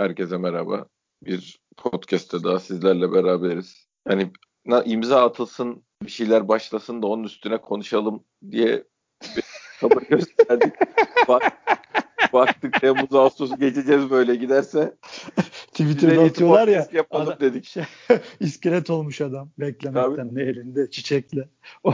Herkese merhaba. Bir podcast'te daha sizlerle beraberiz. Yani imza atılsın, bir şeyler başlasın da onun üstüne konuşalım diye bir sabır gösterdik. Bak, baktık Temmuz Ağustos'u geçeceğiz böyle giderse. Twitter'da atıyorlar ya. Yapalım adam, dedik. Şey, iskelet olmuş adam. Beklemekten ne elinde çiçekle.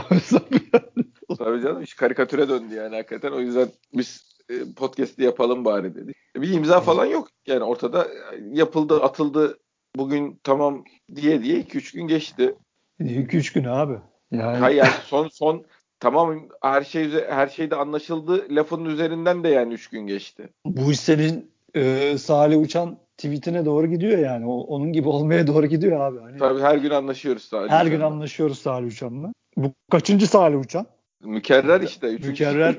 Tabii canım iş karikatüre döndü yani hakikaten. O yüzden biz podcast'i yapalım bari dedik. Bir imza falan yok. Yani ortada yapıldı, atıldı. Bugün tamam diye diye 2-3 gün geçti. 2-3 gün abi. Yani... Hayır yani son son tamam her şey her şeyde anlaşıldı. Lafın üzerinden de yani 3 gün geçti. Bu iş senin e, Salih Uçan tweetine doğru gidiyor yani. O, onun gibi olmaya doğru gidiyor abi. Hani, Tabii her gün anlaşıyoruz Salih Her Uçan'la. gün anlaşıyoruz Salih Uçan'la. Bu kaçıncı Salih Uçan? Mükerrer işte. Üçüncü. Mükerrer.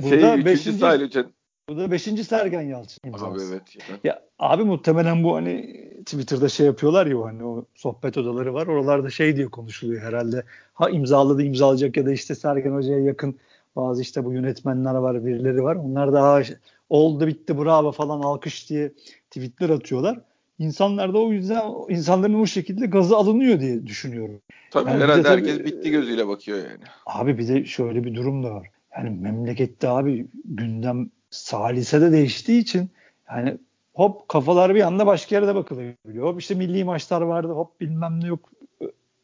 Şey, üçüncü beşinci, Salih Uçan. Bu da beşinci Sergen Yalçın imzası. Abi evet. Ya. ya abi muhtemelen bu hani Twitter'da şey yapıyorlar ya hani o sohbet odaları var. Oralarda şey diye konuşuluyor herhalde. Ha imzaladı imzalayacak ya da işte Sergen Hoca'ya yakın bazı işte bu yönetmenler var, birileri var. Onlar da oldu bitti bravo falan alkış diye tweetler atıyorlar. İnsanlar da o yüzden insanların o şekilde gazı alınıyor diye düşünüyorum. Tabii yani herhalde tabii, herkes bitti gözüyle bakıyor yani. Abi bir de şöyle bir durum da var. Yani memlekette abi gündem salise de değiştiği için yani hop kafalar bir anda başka yerde bakılabiliyor. Hop işte milli maçlar vardı hop bilmem ne yok.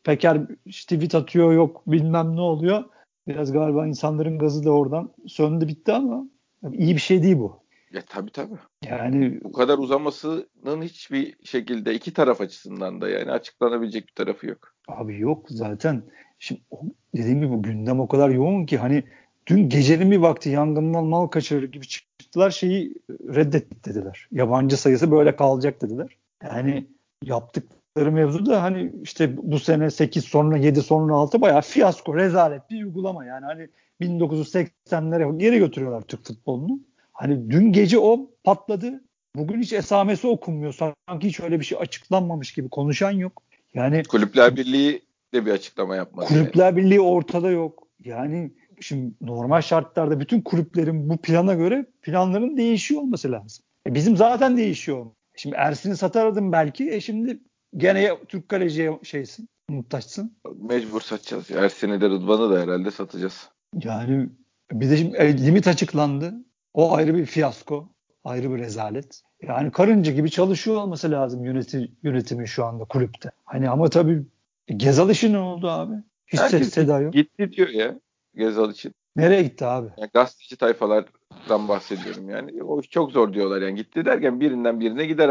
Peker tweet atıyor yok bilmem ne oluyor. Biraz galiba insanların gazı da oradan söndü bitti ama iyi bir şey değil bu. Ya tabii tabii. Yani bu kadar uzamasının hiçbir şekilde iki taraf açısından da yani açıklanabilecek bir tarafı yok. Abi yok zaten. Şimdi dediğim gibi gündem o kadar yoğun ki hani dün gecenin bir vakti yangından mal kaçırır gibi çıktılar şeyi reddet dediler. Yabancı sayısı böyle kalacak dediler. Yani yaptıkları mevzu da hani işte bu sene 8 sonra 7 sonra 6 bayağı fiyasko rezalet bir uygulama yani hani 1980'lere geri götürüyorlar Türk futbolunu. Hani dün gece o patladı. Bugün hiç esamesi okunmuyor. Sanki hiç öyle bir şey açıklanmamış gibi konuşan yok. Yani Kulüpler Birliği de bir açıklama yapmadı. Kulüpler yani. Birliği ortada yok. Yani şimdi normal şartlarda bütün kulüplerin bu plana göre planların değişiyor olması lazım. E bizim zaten değişiyor. Şimdi Ersin'i satardım belki. E şimdi gene Türk kaleciye şeysin, muhtaçsın. Mecbur satacağız. Ersin'i de Rıdvan'ı da herhalde satacağız. Yani bir de şimdi e, limit açıklandı. O ayrı bir fiyasko. Ayrı bir rezalet. Yani karınca gibi çalışıyor olması lazım yöneti, yönetimi şu anda kulüpte. Hani ama tabii Gezal işi ne oldu abi? Hiç Herkes ses seda yok. Gitti diyor ya Gezal için. Nereye gitti abi? Yani gazeteci tayfalardan bahsediyorum yani. O iş çok zor diyorlar yani. Gitti derken birinden birine gider.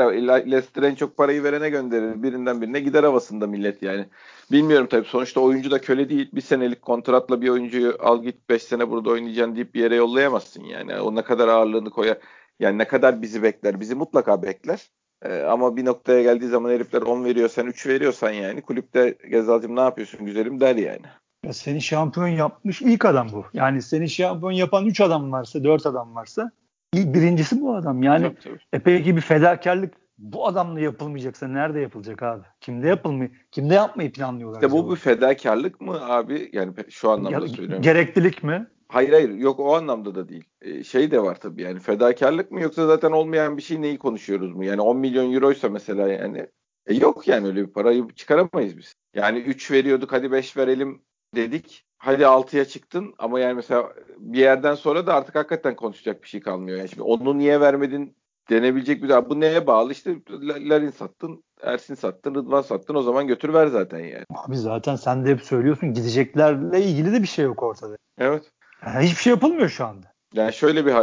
Leicester en çok parayı verene gönderir. Birinden birine gider havasında millet yani. Bilmiyorum tabii. Sonuçta oyuncu da köle değil. Bir senelik kontratla bir oyuncuyu al git 5 sene burada oynayacaksın deyip bir yere yollayamazsın yani. O ne kadar ağırlığını koyar. Yani ne kadar bizi bekler. Bizi mutlaka bekler. Ee, ama bir noktaya geldiği zaman herifler 10 veriyor sen 3 veriyorsan yani kulüpte Gezalcığım ne yapıyorsun güzelim der yani. Ya seni şampiyon yapmış ilk adam bu. Yani seni şampiyon yapan 3 adam varsa, 4 adam varsa birincisi bu adam. Yani tabii, tabii. epey bir fedakarlık bu adamla yapılmayacaksa nerede yapılacak abi? Kimde yapılmıyor? Kimde yapmayı planlıyorlar? İşte bu bir fedakarlık mı abi? Yani şu anlamda ya, söylüyorum. Gereklilik mi? Hayır hayır yok o anlamda da değil. Ee, şey de var tabii yani fedakarlık mı yoksa zaten olmayan bir şey neyi konuşuyoruz mu? Yani 10 milyon euroysa mesela yani e yok yani öyle bir parayı çıkaramayız biz. Yani 3 veriyorduk hadi 5 verelim dedik. Hadi 6'ya çıktın ama yani mesela bir yerden sonra da artık hakikaten konuşacak bir şey kalmıyor. Yani şimdi onu niye vermedin denebilecek bir bu neye bağlı işte Larin sattın Ersin sattın Rıdvan sattın o zaman götür ver zaten yani. Abi zaten sen de hep söylüyorsun gideceklerle ilgili de bir şey yok ortada. Evet. Yani hiçbir şey yapılmıyor şu anda. Yani şöyle bir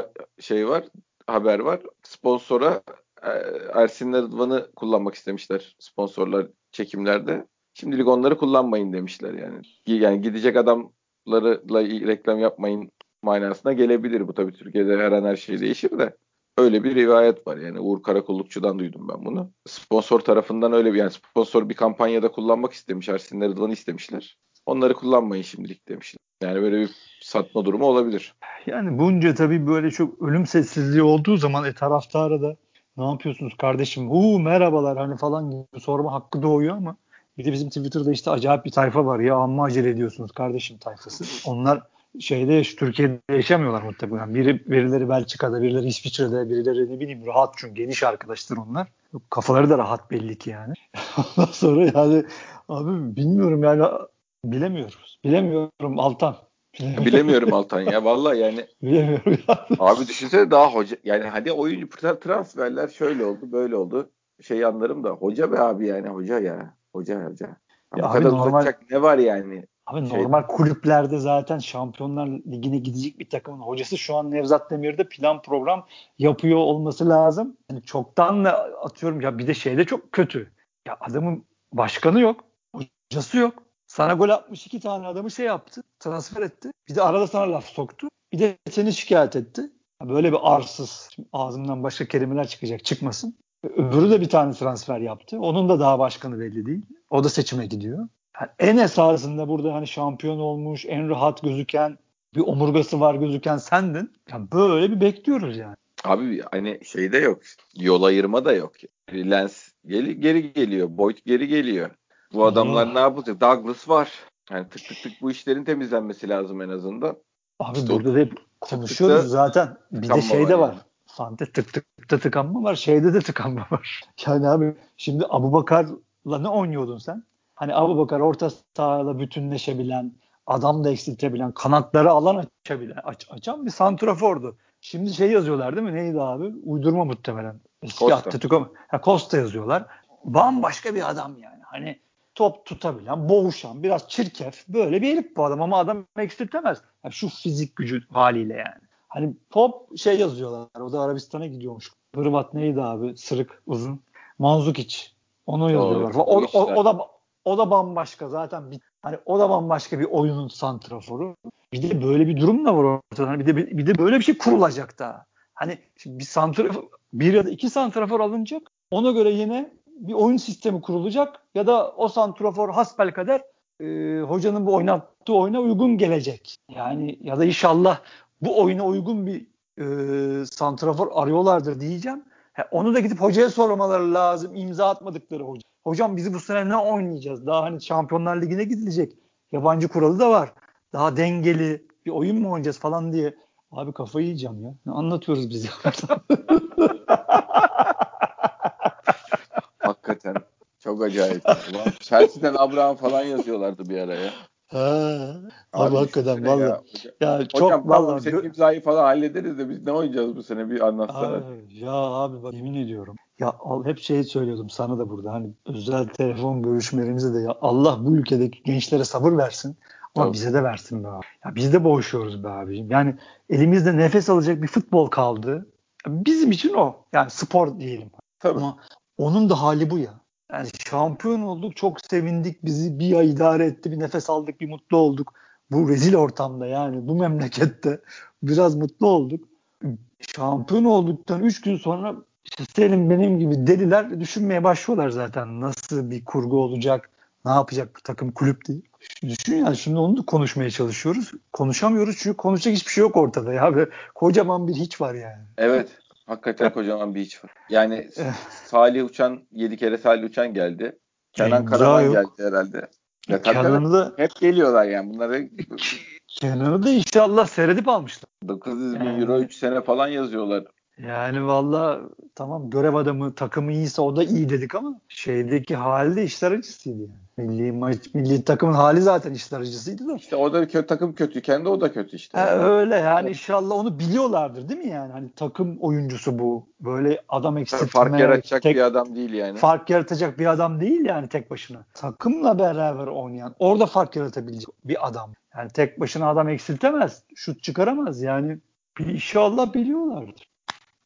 şey var haber var sponsora e, Ersin'le Rıdvan'ı kullanmak istemişler sponsorlar çekimlerde. Şimdilik onları kullanmayın demişler yani. Yani gidecek adamlarla reklam yapmayın manasına gelebilir. Bu tabii Türkiye'de her an her şey değişir de. Öyle bir rivayet var yani Uğur Karakullukçu'dan duydum ben bunu. Sponsor tarafından öyle bir yani sponsor bir kampanyada kullanmak istemiş Ersin Rıdvan'ı istemişler. Onları kullanmayın şimdilik demişler. Yani böyle bir satma durumu olabilir. Yani bunca tabii böyle çok ölüm sessizliği olduğu zaman e taraftara da ne yapıyorsunuz kardeşim? Huu merhabalar hani falan gibi sorma hakkı doğuyor ama bir de bizim Twitter'da işte acayip bir tayfa var ya amma acele ediyorsunuz kardeşim tayfası. Onlar şeyde Türkiye'de yaşamıyorlar muhtemelen. Biri, birileri Belçika'da, birileri İsviçre'de, birileri ne bileyim rahat çünkü geniş arkadaşlar onlar. Kafaları da rahat belli ki yani. Ondan sonra yani abi bilmiyorum yani bilemiyoruz. Bilemiyorum Altan. Bilemiyorum Altan ya vallahi yani. Bilemiyorum ya. Abi düşünsene daha hoca yani hadi oyuncu transferler şöyle oldu böyle oldu. Şey anlarım da hoca be abi yani hoca ya. Hoca hoca. Ya bu kadar normal, uzatacak ne var yani? Abi şey, normal kulüplerde zaten Şampiyonlar Ligi'ne gidecek bir takımın hocası şu an Nevzat Demir'de plan program yapıyor olması lazım. Yani çoktan da atıyorum ya bir de şeyde çok kötü. Ya adamın başkanı yok, hocası yok. Sana gol atmış iki tane adamı şey yaptı, transfer etti. Bir de arada sana laf soktu. Bir de seni şikayet etti. Böyle bir arsız. Şimdi ağzımdan başka kelimeler çıkacak, çıkmasın. Öbürü de bir tane transfer yaptı. Onun da daha başkanı belli değil. O da seçime gidiyor. Yani en esasında burada hani şampiyon olmuş, en rahat gözüken, bir omurgası var gözüken sendin. Yani böyle bir bekliyoruz yani. Abi hani şey de yok. Yol ayırma da yok. Lens geri, geri geliyor. Boyd geri geliyor. Bu adamlar ne yapacak? Douglas var. Yani tık tık tık bu işlerin temizlenmesi lazım en azından. Abi işte burada da hep konuşuyoruz zaten. Bir de şey de var. Yani. Sante tık tık da tıkanma var. Şeyde de tıkanma var. Yani abi şimdi Abu Bakar'la ne oynuyordun sen? Hani Abu Bakar orta sahayla bütünleşebilen, adam da eksiltebilen, kanatları alan açabilen, aç, açan bir santrafordu. Şimdi şey yazıyorlar değil mi? Neydi abi? Uydurma muhtemelen. Eski Costa. Atletico. Ha, Costa yazıyorlar. Bambaşka bir adam yani. Hani top tutabilen, boğuşan, biraz çirkef böyle bir herif bu adam ama adam eksiltemez. Yani şu fizik gücü haliyle yani. Hani top şey yazıyorlar. O da Arabistan'a gidiyormuş. Hırvat neydi abi? Sırık, uzun. Manzukic. Onu yazıyorlar. O, o, o, da o da bambaşka zaten bir hani o da bambaşka bir oyunun santraforu. Bir de böyle bir durum da var ortada. Hani bir de bir de böyle bir şey kurulacak da. Hani bir santrafor bir ya da iki santrafor alınacak. Ona göre yine bir oyun sistemi kurulacak ya da o santrafor hasbel kader e, hocanın bu oynattığı oyuna uygun gelecek. Yani ya da inşallah bu oyuna uygun bir e, santrafor arıyorlardır diyeceğim. He, onu da gidip hocaya sormaları lazım. imza atmadıkları hoca. Hocam bizi bu sene ne oynayacağız? Daha hani Şampiyonlar Ligi'ne gidilecek. Yabancı kuralı da var. Daha dengeli bir oyun mu oynayacağız falan diye. Abi kafayı yiyeceğim ya. Ne anlatıyoruz biz ya? Hakikaten. Çok acayip. Chelsea'den Abraham falan yazıyorlardı bir ara ya. Ha, abi, hakikaten valla. Ya, ya çok Hocam, valla. Senin imzayı falan hallederiz de biz ne oynayacağız bu sene bir anlatsana. Abi, ya abi bak yemin ediyorum. Ya hep şey söylüyordum sana da burada hani özel telefon görüşmelerimizde de ya Allah bu ülkedeki gençlere sabır versin ama Tabii. bize de versin be abi. Ya biz de boğuşuyoruz be abiciğim. Yani elimizde nefes alacak bir futbol kaldı. Bizim için o. Yani spor diyelim. Tabii. Ama onun da hali bu ya. Yani şampiyon olduk, çok sevindik, bizi bir ay idare etti, bir nefes aldık, bir mutlu olduk. Bu rezil ortamda yani bu memlekette biraz mutlu olduk. Şampiyon olduktan 3 gün sonra işte senin benim gibi deliler düşünmeye başlıyorlar zaten. Nasıl bir kurgu olacak, ne yapacak bu takım kulüp diye. Düşün yani şimdi onu da konuşmaya çalışıyoruz. Konuşamıyoruz çünkü konuşacak hiçbir şey yok ortada ya. Böyle kocaman bir hiç var yani. Evet. Hakikaten kocaman bir iç var. Yani. Salih Uçan 7 kere Salih Uçan geldi. Kenan Karaman geldi herhalde. Ya, Kenan'ı da hep geliyorlar yani bunları. Kenan'ı da inşallah seyredip almışlar. 900 bin yani. euro 3 sene falan yazıyorlar. Yani valla tamam görev adamı takımı iyiyse o da iyi dedik ama şeydeki hali de işler acısıydı yani. Milli maç, milli takımın hali zaten işler acısıydı da. İşte o da kötü, takım kötü. Kendi o da kötü işte. Ha, öyle yani evet. inşallah onu biliyorlardır değil mi yani? Hani takım oyuncusu bu. Böyle adam eksiltme. Fark yaratacak tek, bir adam değil yani. Fark yaratacak bir adam değil yani tek başına. Takımla beraber oynayan, orada fark yaratabilecek bir adam. Yani tek başına adam eksiltemez. Şut çıkaramaz yani. İnşallah biliyorlardır.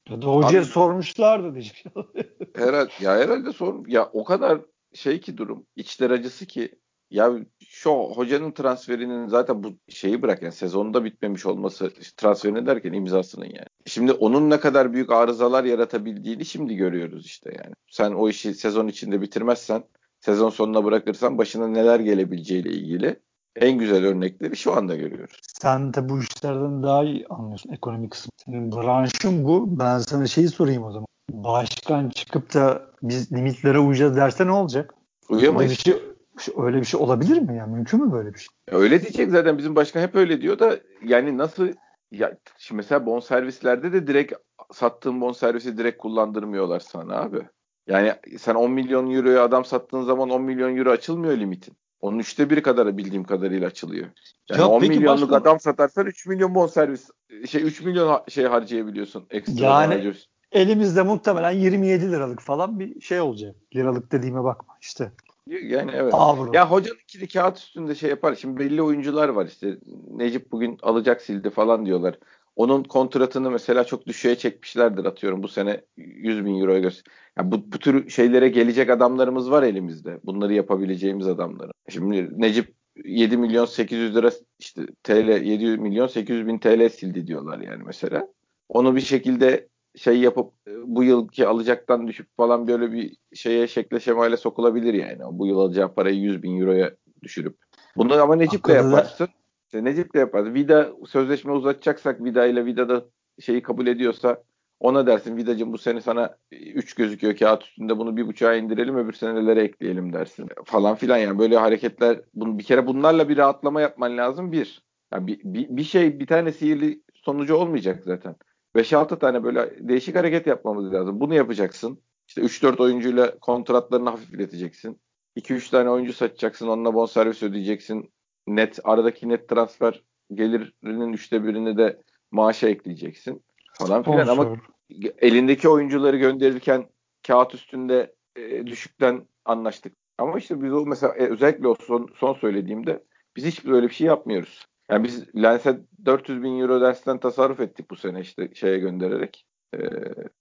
Ya da hocaya Abi, sormuşlardı diyeceğim. herhalde, ya herhalde sor. Ya o kadar şey ki durum. içler acısı ki ya şu hocanın transferinin zaten bu şeyi bırak yani sezonda bitmemiş olması transferini derken imzasının yani. Şimdi onun ne kadar büyük arızalar yaratabildiğini şimdi görüyoruz işte yani. Sen o işi sezon içinde bitirmezsen sezon sonuna bırakırsan başına neler gelebileceğiyle ilgili en güzel örnekleri şu anda görüyoruz. Sen de bu işlerden daha iyi anlıyorsun ekonomik kısmı. Senin branşın bu. Ben sana şeyi sorayım o zaman. Başkan çıkıp da biz limitlere uyacağız derse ne olacak? Uyamayız. Öyle bir şey, Öyle bir şey olabilir mi ya? Mümkün mü böyle bir şey? Öyle diyecek zaten bizim başkan hep öyle diyor da yani nasıl ya şimdi mesela bon servislerde de direkt sattığın bon servisi direkt kullandırmıyorlar sana abi. Yani sen 10 milyon euroya adam sattığın zaman 10 milyon euro açılmıyor limitin. Onun üçte biri kadar bildiğim kadarıyla açılıyor. Yani ya 10 milyonluk başka... adam satarsan 3 milyon bon servis şey 3 milyon şey harcayabiliyorsun ekstra yani harcıyorsun. elimizde muhtemelen 27 liralık falan bir şey olacak. Liralık dediğime bakma işte. Yani evet. Avro. Ya hocanın ikili kağıt üstünde şey yapar. Şimdi belli oyuncular var işte. Necip bugün alacak sildi falan diyorlar. Onun kontratını mesela çok düşüğe çekmişlerdir atıyorum bu sene 100 bin euroya göster. Yani bu, bu tür şeylere gelecek adamlarımız var elimizde. Bunları yapabileceğimiz adamları. Şimdi Necip 7 milyon 800 lira işte TL 7 milyon 800 bin TL sildi diyorlar yani mesela. Onu bir şekilde şey yapıp e, bu yılki alacaktan düşüp falan böyle bir şeye şekle şemale sokulabilir yani. Bu yıl alacağı parayı 100 bin euroya düşürüp. Bunu ama Necip'le yaparsın. İşte Necip'le yaparsın. Vida sözleşme uzatacaksak Vida ile Vida da şeyi kabul ediyorsa ona dersin Vidacığım bu sene sana 3 gözüküyor kağıt üstünde bunu bir buçuğa indirelim öbür senelere ekleyelim dersin falan filan yani böyle hareketler bunu bir kere bunlarla bir rahatlama yapman lazım bir. Yani bir, bir, bir şey bir tane sihirli sonucu olmayacak zaten. 5-6 tane böyle değişik hareket yapmamız lazım. Bunu yapacaksın. İşte 3-4 oyuncuyla kontratlarını hafifleteceksin. 2-3 tane oyuncu satacaksın. Onunla bonservis ödeyeceksin. Net aradaki net transfer gelirinin üçte birini de maaşa ekleyeceksin falan filan ama elindeki oyuncuları gönderirken kağıt üstünde e, düşükten anlaştık. Ama işte biz o mesela e, özellikle o son, son söylediğimde biz hiç böyle bir şey yapmıyoruz. Yani biz Lens'e 400 bin euro dersten tasarruf ettik bu sene işte şeye göndererek. E,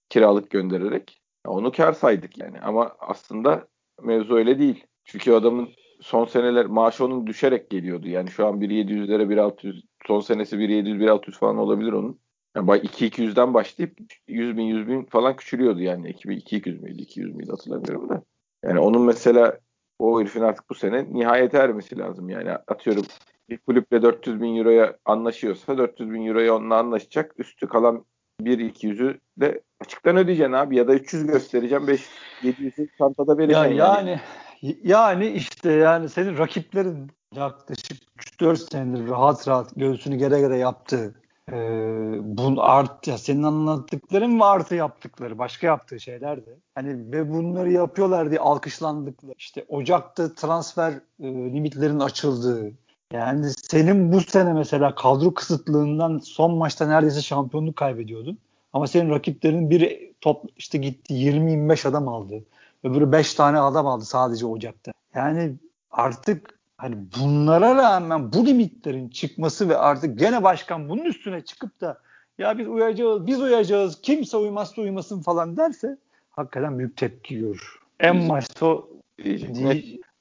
kiralık göndererek. Onu kar saydık yani. Ama aslında mevzu öyle değil. Çünkü adamın son seneler maaşı onun düşerek geliyordu. Yani şu an 1.700'lere 1.600 son senesi 1.700 1.600 falan olabilir onun. Yani 2-200'den başlayıp 100 bin 100 bin falan küçülüyordu yani. 2-200 müydü 200 müydü hatırlamıyorum da. Yani onun mesela o herifin artık bu sene nihayete ermesi lazım. Yani atıyorum bir kulüple 400 bin euroya anlaşıyorsa 400 bin euroya onunla anlaşacak. Üstü kalan 1-200'ü de açıktan ödeyeceksin abi ya da 300 göstereceğim 5 700'ü çantada vereceksin. Ya yani, yani yani işte yani senin rakiplerin yaklaşık 3-4 senedir rahat rahat göğsünü gere gere yaptığı e, bun art ya senin anlattıkların ve artı yaptıkları başka yaptığı şeyler de hani ve bunları yapıyorlar diye alkışlandıkları işte Ocak'ta transfer e, limitlerin açıldığı yani senin bu sene mesela kadro kısıtlığından son maçta neredeyse şampiyonluk kaybediyordun. Ama senin rakiplerin biri top işte gitti 20-25 adam aldı. Öbürü 5 tane adam aldı sadece Ocak'ta. Yani artık hani bunlara rağmen bu limitlerin çıkması ve artık gene başkan bunun üstüne çıkıp da ya biz uyacağız, biz uyacağız, kimse uymazsa uymasın falan derse hakikaten büyük tepki görür. En başta o,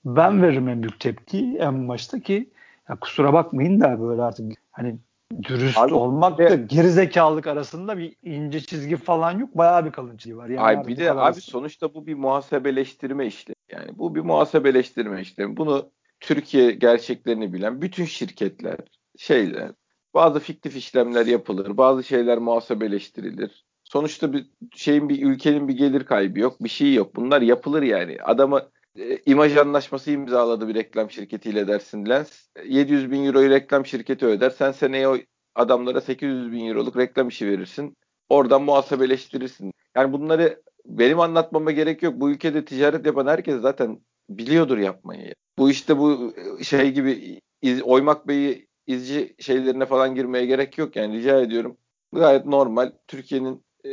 ben veririm en büyük tepki en başta ki ya kusura bakmayın da böyle artık hani dürüst abi, olmak da gerizekalılık arasında bir ince çizgi falan yok. Bayağı bir kalın çizgi var. Yani Ay bir de abi arasında. sonuçta bu bir muhasebeleştirme işlemi. Yani bu bir muhasebeleştirme işlemi. Bunu Türkiye gerçeklerini bilen bütün şirketler, şeyler, bazı fiktif işlemler yapılır, bazı şeyler muhasebeleştirilir. Sonuçta bir şeyin bir ülkenin bir gelir kaybı yok, bir şey yok. Bunlar yapılır yani. Adamı e, imaj anlaşması imzaladı bir reklam şirketiyle dersin Lens. 700 bin euroyu reklam şirketi öder. Sen seneye o adamlara 800 bin euroluk reklam işi verirsin. Oradan muhasebeleştirirsin. Yani bunları benim anlatmama gerek yok. Bu ülkede ticaret yapan herkes zaten biliyordur yapmayı. Bu işte bu şey gibi iz, Oymak Bey'i izci şeylerine falan girmeye gerek yok. Yani rica ediyorum. Gayet normal. Türkiye'nin e,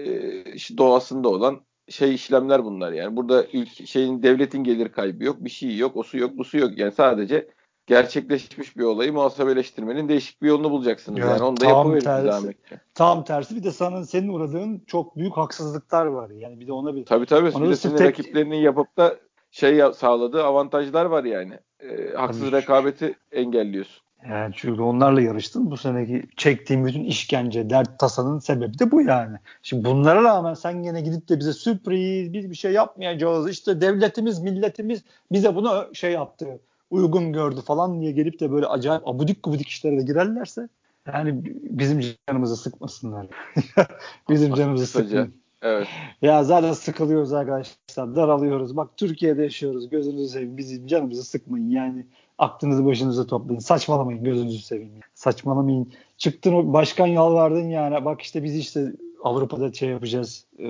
doğasında olan şey işlemler bunlar yani. Burada ülke, şeyin devletin gelir kaybı yok, bir şey yok, o su yok, bu su yok. Yani sadece gerçekleşmiş bir olayı muhasebeleştirmenin değişik bir yolunu bulacaksınız. Ya, yani onu da yapıverin zahmetçe. Tam tersi bir de sana senin uğradığın çok büyük haksızlıklar var. Yani bir de ona bir Tabii tabii. Ona bir de senin tek... rakiplerinin yapıp da şey sağladığı avantajlar var yani. E, haksız tabii. rekabeti engelliyorsun. Yani çünkü onlarla yarıştın. Bu seneki çektiğim bütün işkence, dert, tasanın sebebi de bu yani. Şimdi bunlara rağmen sen gene gidip de bize sürpriz, biz bir şey yapmayacağız. İşte devletimiz, milletimiz bize bunu şey yaptı, uygun gördü falan diye gelip de böyle acayip abudik gubudik işlere de girerlerse yani bizim canımızı sıkmasınlar. bizim canımızı sıkmasın. Evet. Ya zaten sıkılıyoruz arkadaşlar. Daralıyoruz. Bak Türkiye'de yaşıyoruz. Gözünüzü seveyim. Bizim canımızı sıkmayın. Yani aklınızı başınıza toplayın. Saçmalamayın. Gözünüzü seveyim. Saçmalamayın. Çıktın başkan yalvardın yani. Bak işte biz işte Avrupa'da şey yapacağız. E,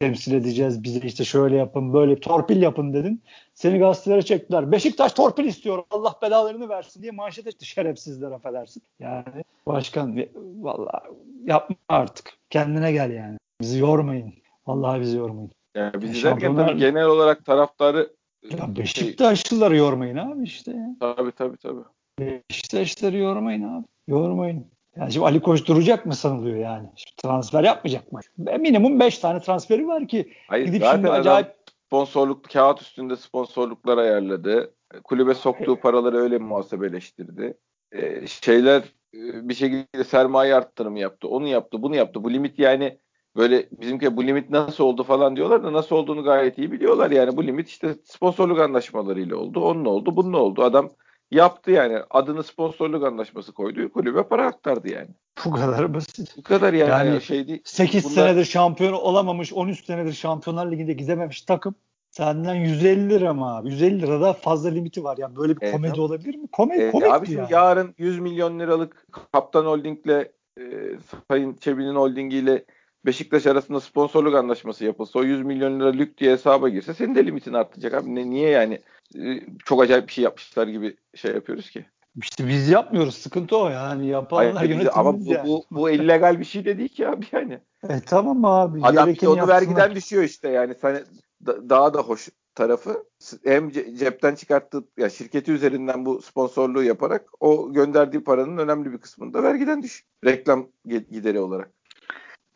temsil edeceğiz. Bize işte şöyle yapın böyle torpil yapın dedin. Seni gazetelere çektiler. Beşiktaş torpil istiyor. Allah belalarını versin diye manşet etti. Şerefsizler affedersin. Yani başkan vallahi yapma artık. Kendine gel yani. Bizi yormayın. Vallahi bizi yormayın. Yani bizi Şampiyonlar... derken tabii genel olarak taraftarı ya şey- Beşiktaşlıları yormayın abi işte. Ya. Tabii tabii tabii. Beşiktaşları yormayın abi. Yormayın. Yani şimdi Ali Koç duracak mı sanılıyor yani? Şimdi transfer yapmayacak mı? Minimum 5 tane transferi var ki. Hayır Gidip zaten şimdi acayip... sponsorluk kağıt üstünde sponsorluklar ayarladı. Kulübe soktuğu paraları öyle muhasebeleştirdi. Ee, şeyler e, bir şekilde sermaye arttırımı yaptı. Onu yaptı, bunu yaptı. Bu limit yani böyle bizimki bu limit nasıl oldu falan diyorlar da nasıl olduğunu gayet iyi biliyorlar. Yani bu limit işte sponsorluk anlaşmalarıyla oldu. Onun oldu, bunun oldu. Adam yaptı yani. Adını sponsorluk anlaşması koydu. Kulübe para aktardı yani. Bu kadar basit. Bu kadar yani. yani şey değil. 8 Bunlar... senedir şampiyon olamamış, 13 senedir Şampiyonlar Ligi'nde gidememiş takım senden 150 lira mı abi? 150 lirada fazla limiti var. Yani böyle bir evet, komedi olabilir mi? Komedi, evet, komedi abi şimdi yani. yarın 100 milyon liralık Kaptan Holding'le e, Sayın Çebi'nin holdingiyle Beşiktaş arasında sponsorluk anlaşması yapılsa o 100 milyon lira lük diye hesaba girse senin de limitin artacak abi. Ne, niye yani e, çok acayip bir şey yapmışlar gibi şey yapıyoruz ki? İşte biz yapmıyoruz. Sıkıntı o yani. Yapanlar Hayır, yönetimimiz Ama bu, yani. bu, bu illegal bir şey de değil ki abi yani. E tamam abi. Adam işte onu vergiden düşüyor işte yani. Sen, daha da hoş tarafı hem cepten çıkarttığı ya şirketi üzerinden bu sponsorluğu yaparak o gönderdiği paranın önemli bir kısmını da vergiden düş. Reklam gideri olarak.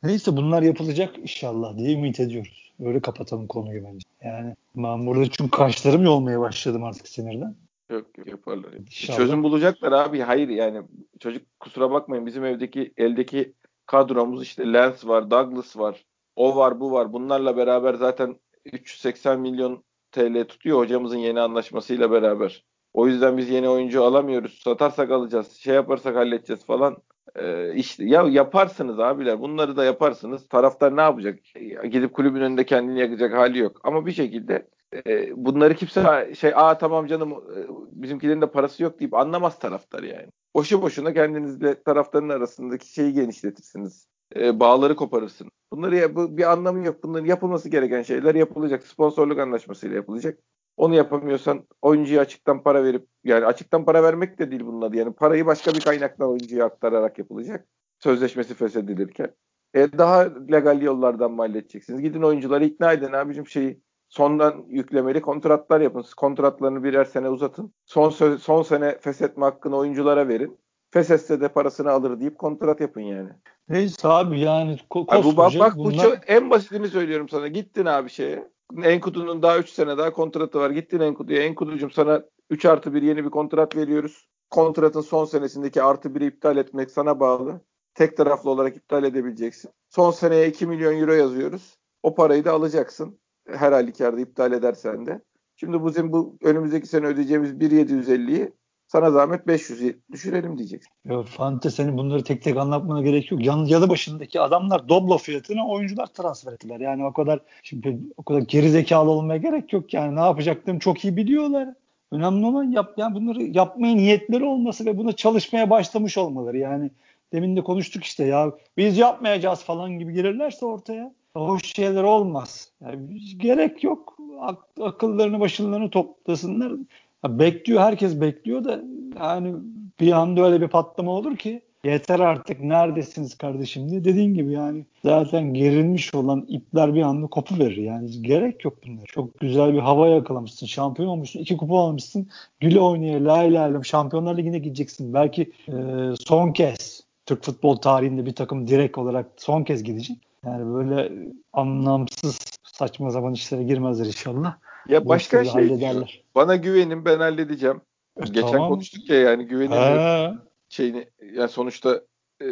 Neyse bunlar yapılacak inşallah diye ümit ediyoruz. Öyle kapatalım konuyu bence. Yani ben burada çünkü kaşlarım yolmaya başladım artık sinirden. Yok yok yaparlar. İnşallah. Çözüm bulacaklar abi. Hayır yani çocuk kusura bakmayın bizim evdeki eldeki kadromuz işte Lens var, Douglas var. O var, bu var. Bunlarla beraber zaten 380 milyon TL tutuyor hocamızın yeni anlaşmasıyla beraber. O yüzden biz yeni oyuncu alamıyoruz. Satarsak alacağız. Şey yaparsak halledeceğiz falan. Ee, işte ya yaparsınız abiler. Bunları da yaparsınız. Taraftar ne yapacak? Gidip kulübün önünde kendini yakacak hali yok. Ama bir şekilde e, bunları kimse şey aa tamam canım e, bizimkilerin de parası yok deyip anlamaz taraftar yani. Boşu boşuna kendinizle taraftarın arasındaki şeyi genişletirsiniz. E, bağları koparırsın. Bunları ya, bu, bir anlamı yok. Bunların yapılması gereken şeyler yapılacak. Sponsorluk anlaşmasıyla yapılacak. Onu yapamıyorsan oyuncuya açıktan para verip yani açıktan para vermek de değil bunun adı. Yani parayı başka bir kaynaktan oyuncuya aktararak yapılacak. Sözleşmesi feshedilirken. E daha legal yollardan mı halledeceksiniz? Gidin oyuncuları ikna edin abicim şeyi sondan yüklemeli kontratlar yapın. Kontratlarını birer sene uzatın. Son son sene feshetme hakkını oyunculara verin. Feshetse de parasını alır deyip kontrat yapın yani. Neyse abi yani ko- abi bu bak, bak bunlar... bu çok, en basitini söylüyorum sana. Gittin abi şeye. Enkudu'nun daha 3 sene daha kontratı var. Gittin Enkudu'ya. Enkudu'cum sana 3 artı 1 yeni bir kontrat veriyoruz. Kontratın son senesindeki artı 1'i iptal etmek sana bağlı. Tek taraflı olarak iptal edebileceksin. Son seneye 2 milyon euro yazıyoruz. O parayı da alacaksın. Her halükarda iptal edersen de. Şimdi bizim bu önümüzdeki sene ödeyeceğimiz 1.750'yi sana zahmet 500 düşürelim diyeceksin. Ya Fante senin bunları tek tek anlatmana gerek yok. Yan, yalı başındaki adamlar Doblo fiyatına oyuncular transfer ettiler. Yani o kadar şimdi o kadar geri zekalı olmaya gerek yok yani. Ne yapacaklarını çok iyi biliyorlar. Önemli olan yap, yani bunları yapmaya niyetleri olması ve buna çalışmaya başlamış olmaları. Yani demin de konuştuk işte ya biz yapmayacağız falan gibi gelirlerse ortaya hoş şeyler olmaz. Yani gerek yok. Ak- akıllarını başlarını toplasınlar. Bekliyor herkes bekliyor da yani bir anda öyle bir patlama olur ki yeter artık neredesiniz kardeşim diye dediğin gibi yani zaten gerilmiş olan ipler bir anda kopu verir yani gerek yok bunlar. Çok güzel bir hava yakalamışsın şampiyon olmuşsun iki kupa almışsın güle oynaya lay lay şampiyonlar ligine gideceksin belki e, son kez Türk futbol tarihinde bir takım direkt olarak son kez gidecek. Yani böyle anlamsız saçma zaman işlere girmezler inşallah. Ya başka şey hallederler. bana güvenin ben halledeceğim. E, Geçen tamam. konuştuk ya yani güvenin şeyini yani sonuçta e,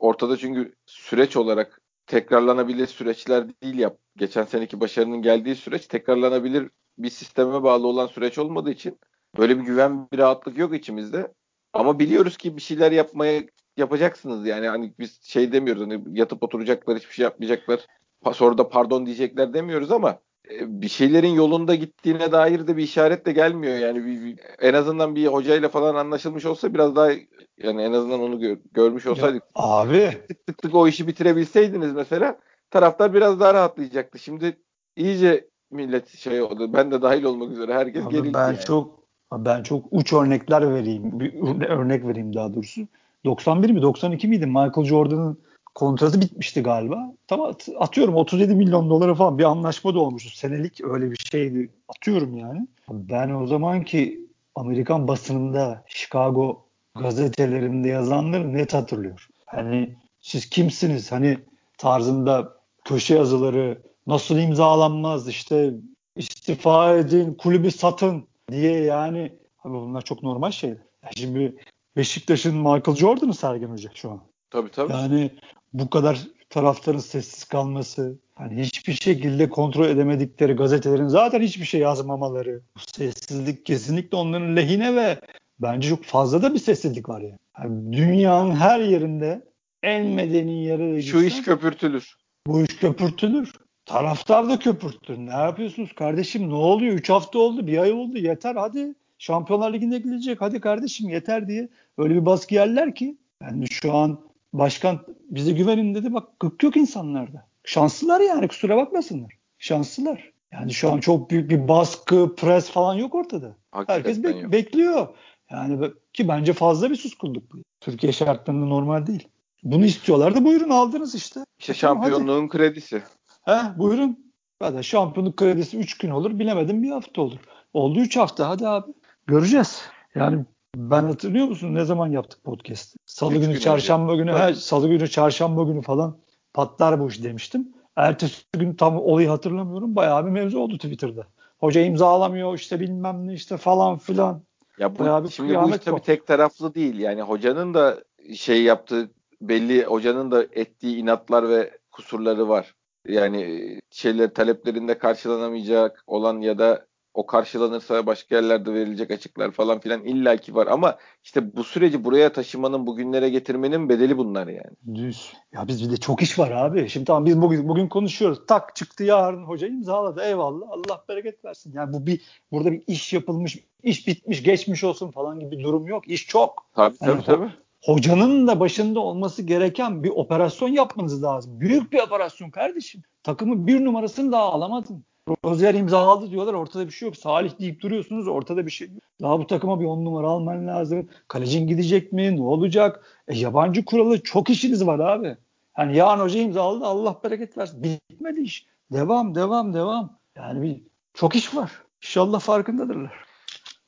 ortada çünkü süreç olarak tekrarlanabilir süreçler değil yap. Geçen seneki başarının geldiği süreç tekrarlanabilir bir sisteme bağlı olan süreç olmadığı için böyle bir güven bir rahatlık yok içimizde. Ama biliyoruz ki bir şeyler yapmaya yapacaksınız yani hani biz şey demiyoruz hani yatıp oturacaklar hiçbir şey yapmayacaklar sonra da pardon diyecekler demiyoruz ama bir şeylerin yolunda gittiğine dair de bir işaret de gelmiyor. Yani bir, bir, en azından bir hocayla falan anlaşılmış olsa biraz daha yani en azından onu gör, görmüş olsaydık. Ya, abi tık tık tık o işi bitirebilseydiniz mesela taraftar biraz daha rahatlayacaktı. Şimdi iyice millet şey oldu. Ben de dahil olmak üzere herkes abi gerildi. Ben yani. çok ben çok uç örnekler vereyim. Bir örnek vereyim daha doğrusu. 91 mi 92 miydi? Michael Jordan'ın kontratı bitmişti galiba. Tamam atıyorum 37 milyon dolara falan bir anlaşma da olmuştu. Senelik öyle bir şeydi. Atıyorum yani. Ben o zamanki Amerikan basınında Chicago gazetelerinde yazanları net hatırlıyor. Hani siz kimsiniz? Hani tarzında köşe yazıları nasıl imzalanmaz işte istifa edin, kulübü satın diye yani abi bunlar çok normal şeyler. Yani şimdi Beşiktaş'ın Michael Jordan'ı Sergen Hoca şu an. Tabii tabii. Yani bu kadar taraftarın sessiz kalması, hani hiçbir şekilde kontrol edemedikleri gazetelerin zaten hiçbir şey yazmamaları, bu sessizlik kesinlikle onların lehine ve bence çok fazla da bir sessizlik var yani. yani dünyanın her yerinde en medeni yere Şu iş köpürtülür. Bu iş köpürtülür. Taraftar da köpürtür. Ne yapıyorsunuz kardeşim? Ne oluyor? 3 hafta oldu, bir ay oldu. Yeter hadi. Şampiyonlar Ligi'nde gidecek. Hadi kardeşim yeter diye. Öyle bir baskı yerler ki. Yani şu an başkan bize güvenin dedi. Bak gık yok insanlarda. Şanslılar yani kusura bakmasınlar. Şanslılar. Yani şu an çok büyük bir baskı, pres falan yok ortada. Hakikaten Herkes be- yok. bekliyor. Yani ki bence fazla bir suskunluk bu. Türkiye şartlarında normal değil. Bunu istiyorlardı. Buyurun aldınız işte. İşte şampiyonluğun Hadi. kredisi. He buyurun. Hadi şampiyonluk kredisi 3 gün olur. Bilemedim bir hafta olur. Oldu 3 hafta hadi abi. Göreceğiz. Yani ben hatırlıyor musun ne zaman yaptık podcast? Salı günü, gün çarşamba önce. günü, he, salı günü, çarşamba günü falan patlar bu iş demiştim. Ertesi gün tam olayı hatırlamıyorum. Bayağı bir mevzu oldu Twitter'da. Hoca imzalamıyor işte bilmem ne işte falan filan. Ya bu, şimdi bu iş tabii tek taraflı değil. Yani hocanın da şey yaptığı belli hocanın da ettiği inatlar ve kusurları var. Yani şeyler taleplerinde karşılanamayacak olan ya da o karşılanırsa başka yerlerde verilecek açıklar falan filan illaki var ama işte bu süreci buraya taşımanın bugünlere getirmenin bedeli bunlar yani. Düz. Ya biz bir de çok iş var abi. Şimdi tamam biz bugün bugün konuşuyoruz. Tak çıktı yarın hoca imzaladı. Eyvallah. Allah bereket versin. Yani bu bir burada bir iş yapılmış, iş bitmiş, geçmiş olsun falan gibi bir durum yok. İş çok. Tabii tabii yani, tabii. Hocanın da başında olması gereken bir operasyon yapmanız lazım. Büyük bir operasyon kardeşim. Takımın bir numarasını daha alamadın. Rozier imzaladı diyorlar ortada bir şey yok. Salih deyip duruyorsunuz ortada bir şey. Daha bu takıma bir on numara alman lazım. Kalecin gidecek mi? Ne olacak? E, yabancı kuralı çok işiniz var abi. Hani yarın hoca imzaladı Allah bereket versin. Bitmedi iş. Devam devam devam. Yani bir çok iş var. İnşallah farkındadırlar.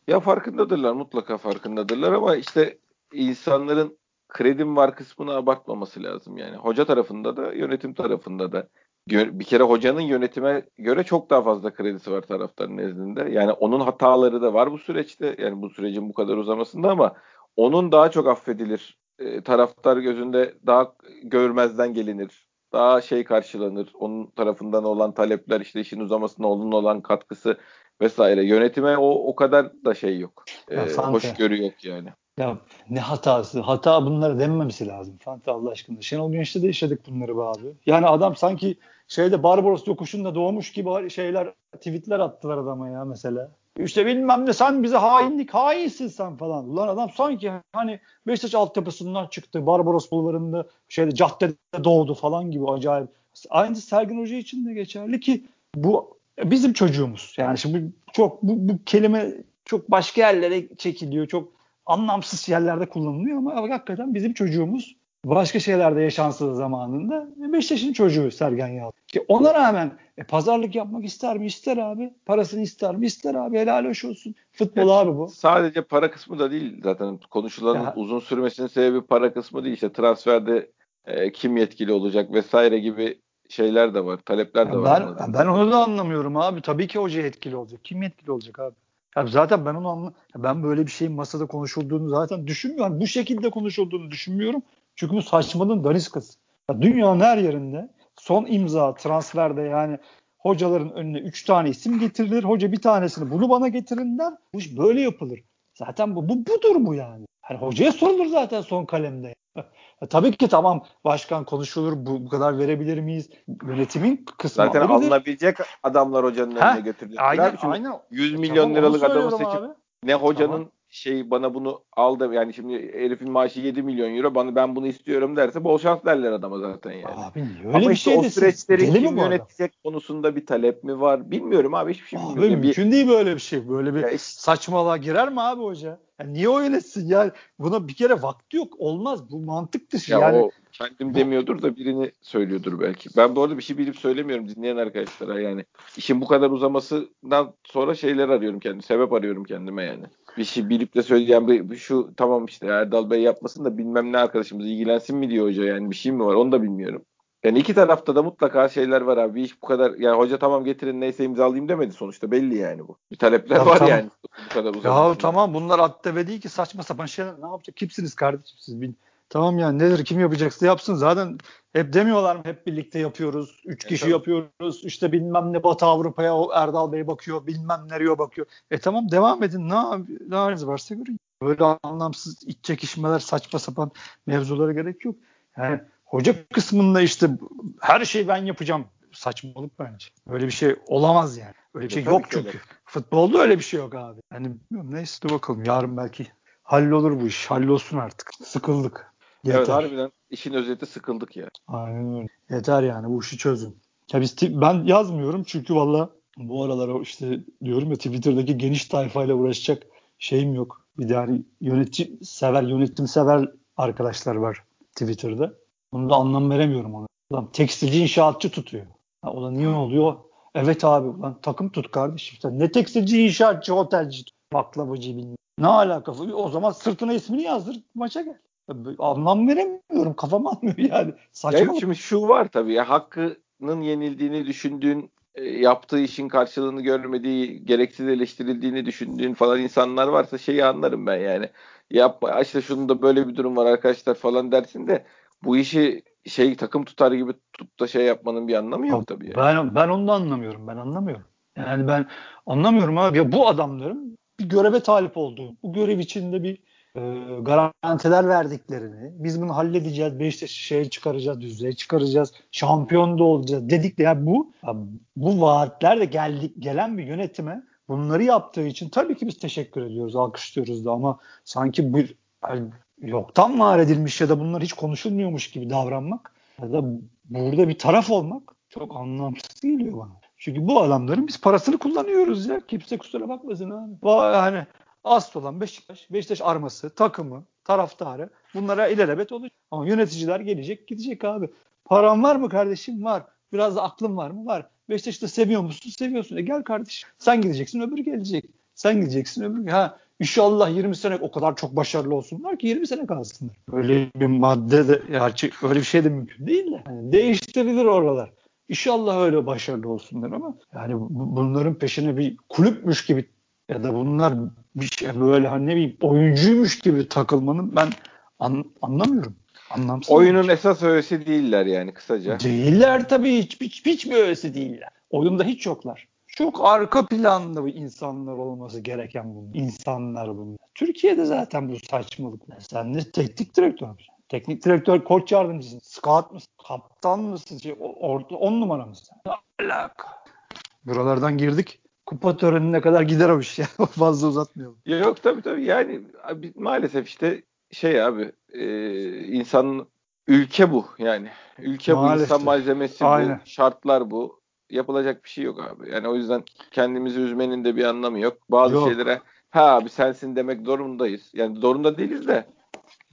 Ya farkındadırlar mutlaka farkındadırlar ama işte insanların kredim var kısmını abartmaması lazım yani. Hoca tarafında da yönetim tarafında da bir kere hocanın yönetime göre çok daha fazla kredisi var taraftarın nezdinde. Yani onun hataları da var bu süreçte. Yani bu sürecin bu kadar uzamasında ama onun daha çok affedilir. E, taraftar gözünde daha görmezden gelinir. Daha şey karşılanır. Onun tarafından olan talepler işte işin uzamasına onun olan katkısı vesaire. Yönetime o o kadar da şey yok. E, hoşgörü yok yani. Ya ne hatası? Hata bunlara denmemesi lazım. Fanta Allah aşkına. Şenol Güneş'te de yaşadık bunları be abi. Yani adam sanki şeyde Barbaros yokuşunda doğmuş gibi şeyler tweetler attılar adama ya mesela. İşte bilmem ne sen bize hainlik hainsin sen falan. Ulan adam sanki hani Beşiktaş altyapısından çıktı. Barbaros bulvarında şeyde caddede doğdu falan gibi acayip. Aynı Sergin Hoca için de geçerli ki bu bizim çocuğumuz. Yani şimdi çok bu, bu kelime çok başka yerlere çekiliyor. Çok anlamsız yerlerde kullanılıyor ama hakikaten bizim çocuğumuz başka şeylerde yaşansız zamanında Beşiktaş'ın çocuğu Sergen Yalçın. Ki ona rağmen e, pazarlık yapmak ister mi? İster abi. Parasını ister mi? İster abi. Helal hoş olsun. Futbol evet, abi bu. Sadece para kısmı da değil zaten. Konuşulan ya. uzun sürmesinin sebebi para kısmı değil. İşte transferde e, kim yetkili olacak vesaire gibi şeyler de var. Talepler de ya var. Ben, ben onu da anlamıyorum abi. Tabii ki hoca yetkili olacak. Kim yetkili olacak abi? Ya zaten ben onu ben böyle bir şeyin masada konuşulduğunu zaten düşünmüyorum. Bu şekilde konuşulduğunu düşünmüyorum. Çünkü bu saçmalığın daniskası. Ya dünyanın her yerinde son imza transferde yani hocaların önüne 3 tane isim getirilir. Hoca bir tanesini bunu bana getirin der. Bu iş böyle yapılır. Zaten bu, bu budur bu yani. Hani hocaya sorulur zaten son kalemde. Tabii ki tamam başkan konuşulur bu, bu kadar verebilir miyiz? Yönetimin kısmı Zaten ayrıdır. alınabilecek adamlar hocanın Ha, önüne götürülecek. Aynen, şimdi aynen. 100 E, milyon tamam, liralık adamı seçip abi. ne hocanın Tamam. şey bana bunu al da yani şimdi herifin maaşı 7 milyon euro bana ben bunu istiyorum derse bol şans derler adama zaten yani. Abi niye öyle Ama bir işte şey o desin? süreçleri Deli kim bu adam? yönetecek konusunda bir talep mi var bilmiyorum abi hiçbir şey Abi bilmiyorum. Yani bir- mümkün değil böyle bir şey. Böyle bir Ya işte- saçmalığa girer mi abi hoca? Yani niye o yönetsin? Yani buna bir kere vakti yok. Olmaz. Bu mantık dışı. Ya yani o kendim demiyordur da birini söylüyordur belki. Ben bu arada bir şey bilip söylemiyorum dinleyen arkadaşlara yani. işin bu kadar uzamasından sonra şeyler arıyorum kendime. Sebep arıyorum kendime yani. Bir şey bilip de söyleyen bir, bir şu tamam işte Erdal Bey yapmasın da bilmem ne arkadaşımız ilgilensin mi diyor hoca yani bir şey mi var onu da bilmiyorum. Yani iki tarafta da mutlaka şeyler var abi. Bir iş bu kadar yani hoca tamam getirin neyse imzalayayım demedi sonuçta belli yani bu. Bir talepler Ya var tamam. yani bu kadar Ya uzamasından. tamam bunlar addebe değil ki saçma sapan şeyler. Ne yapacak? Kimsiniz kardeşim siz? Bil- Tamam yani nedir kim yapacaksa yapsın. Zaten hep demiyorlar mı? Hep birlikte yapıyoruz. Üç E, kişi tabii. yapıyoruz. İşte bilmem ne Batı Avrupa'ya o Erdal Bey bakıyor. Bilmem nereye bakıyor. E tamam devam edin. Ne, ne haliniz varsa görün. Böyle anlamsız iç çekişmeler saçma sapan mevzulara gerek yok. Yani hoca kısmında işte her şeyi ben yapacağım. Saçmalık bence. Öyle bir şey olamaz yani. Öyle bir şey tabii yok çünkü. öyle. Futbolda öyle bir şey yok abi. Yani neyse dur bakalım. Yarın belki hallolur bu iş. Hallolsun artık. Sıkıldık. Yeter. Evet harbiden işin özeti sıkıldık ya. Aynen öyle. Yeter yani bu işi çözün. Ya biz ben yazmıyorum çünkü valla bu aralar işte diyorum ya Twitter'daki geniş tayfayla uğraşacak şeyim yok. Bir de hani yönetici sever, yönetim sever arkadaşlar var Twitter'da. Bunu da anlam veremiyorum ona. Ulan tekstilci inşaatçı tutuyor. Ha, ulan niye oluyor? Evet abi ulan takım tut kardeşim. Sen ne tekstilci inşaatçı otelci baklavacı bilmem. Ne alaka? O zaman sırtına ismini yazdır maça gel. Ya, Anlam veremiyorum. Kafam almıyor yani. Ya Saçma. yok, şimdi şu var tabii ya hakkının yenildiğini düşündüğün e, yaptığı işin karşılığını görmediği, gereksiz eleştirildiğini düşündüğün falan insanlar varsa şeyi anlarım ben yani. Yapma işte şunun da böyle bir durum var arkadaşlar falan dersin de bu işi şey takım tutar gibi tutup da şey yapmanın bir anlamı yok tabii. Yani. Ben ben onu da anlamıyorum. Ben anlamıyorum. Yani ben anlamıyorum abi. Ya bu adamların bir göreve talip olduğu, bu görev içinde bir e, garantiler verdiklerini, biz bunu halledeceğiz, Beşiktaş'ı şeye çıkaracağız, düzeye çıkaracağız, şampiyon da olacağız dedik de ya bu bu vaatlerle geldik gelen bir yönetime bunları yaptığı için tabii ki biz teşekkür ediyoruz, alkışlıyoruz da ama sanki bir yani yoktan var edilmiş ya da bunlar hiç konuşulmuyormuş gibi davranmak ya da burada bir taraf olmak çok anlamsız geliyor bana. Çünkü bu adamların biz parasını kullanıyoruz ya. Kimse kusura bakmasın abi. Vay hani asıl olan Beşiktaş, Beşiktaş arması, takımı, taraftarı bunlara ilelebet olacak. Ama yöneticiler gelecek gidecek abi. Paran var mı kardeşim? Var. Biraz da aklın var mı? Var. Beşiktaş'ı da seviyor musun? Seviyorsun. E gel kardeşim. Sen gideceksin öbürü gelecek. Sen gideceksin öbürü. Ha İnşallah 20 sene o kadar çok başarılı olsunlar ki 20 sene kalsınlar. Öyle bir madde de gerçi öyle bir şey de mümkün değil de. Yani değiştirilir oralar. İnşallah öyle başarılı olsunlar ama yani bu- bunların peşine bir kulüpmüş gibi ya da bunlar bir şey böyle hani ne bileyim oyuncuymuş gibi takılmanın ben an- anlamıyorum. Anlamsız. Oyunun şey. esas öğesi değiller yani kısaca. Değiller tabii hiç, hiç, hiç mi öylesi değiller. Oyunda hiç yoklar. Çok arka planda bu insanlar olması gereken bunlar. İnsanlar bunlar. Türkiye'de zaten bu saçmalık. Sen de teknik direktör müsün? Teknik direktör koç yardımcısın. Scout mısın? Kaptan mısın? Şey, orta, on numara mısın? Ne alaka? Buralardan girdik. Kupa törenine kadar gider o iş ya. Fazla uzatmayalım. Ya Yok tabii tabii yani abi, maalesef işte şey abi e, insan ülke bu yani. Ülke bu Maalesef. insan malzemesi Aynen. bu şartlar bu. Yapılacak bir şey yok abi. Yani o yüzden kendimizi üzmenin de bir anlamı yok. Bazı Yok. şeylere ha abi sensin demek zorundayız. Yani zorunda değiliz de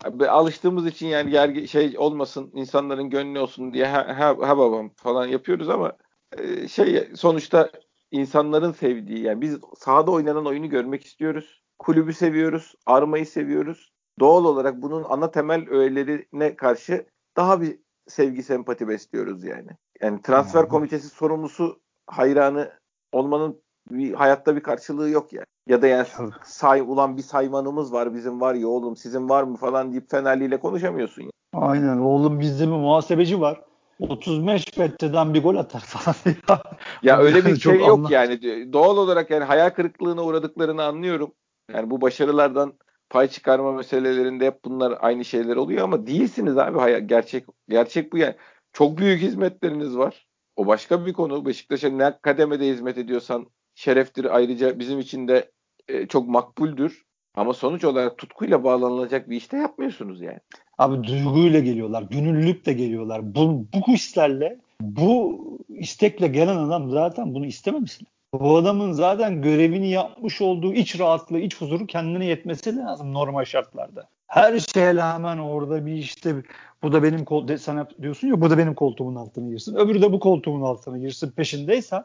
abi, alıştığımız için yani gergi, şey olmasın insanların gönlü olsun diye ha, ha, ha babam falan yapıyoruz ama e, şey sonuçta insanların sevdiği yani biz sahada oynanan oyunu görmek istiyoruz. Kulübü seviyoruz, armayı seviyoruz. Doğal olarak bunun ana temel öğelerine karşı daha bir sevgi sempati besliyoruz yani. Yani transfer komitesi sorumlusu hayranı olmanın bir hayatta bir karşılığı yok yani. Ya da yani say ulan bir saymanımız var bizim var ya oğlum sizin var mı falan deyip Fenerli ile konuşamıyorsun. Yani. Aynen. Oğlum bizde bir muhasebeci var. 35 metreden bir gol atar falan. Ya öyle bir şey yok anla- yani. Doğal olarak yani hayal kırıklığına uğradıklarını anlıyorum. Yani bu başarılardan pay çıkarma meselelerinde hep bunlar aynı şeyler oluyor ama değilsiniz abi. Hayır, gerçek gerçek bu yani. Çok büyük hizmetleriniz var. O başka bir konu. Beşiktaş'a ne kademede hizmet ediyorsan şereftir. Ayrıca bizim için de e, çok makbuldür. Ama sonuç olarak tutkuyla bağlanılacak bir işte yapmıyorsunuz yani. Abi duyguyla geliyorlar, gönüllülükle geliyorlar. Bu, bu hislerle, bu istekle gelen adam zaten bunu istememişsin. Bu adamın zaten görevini yapmış olduğu iç rahatlığı, iç huzuru kendine yetmesi lazım normal şartlarda. Her şeye rağmen orada bir işte bu da benim kol sana diyorsun ya bu da benim koltuğumun altına girsin. Öbürü de bu koltuğumun altına girsin peşindeysen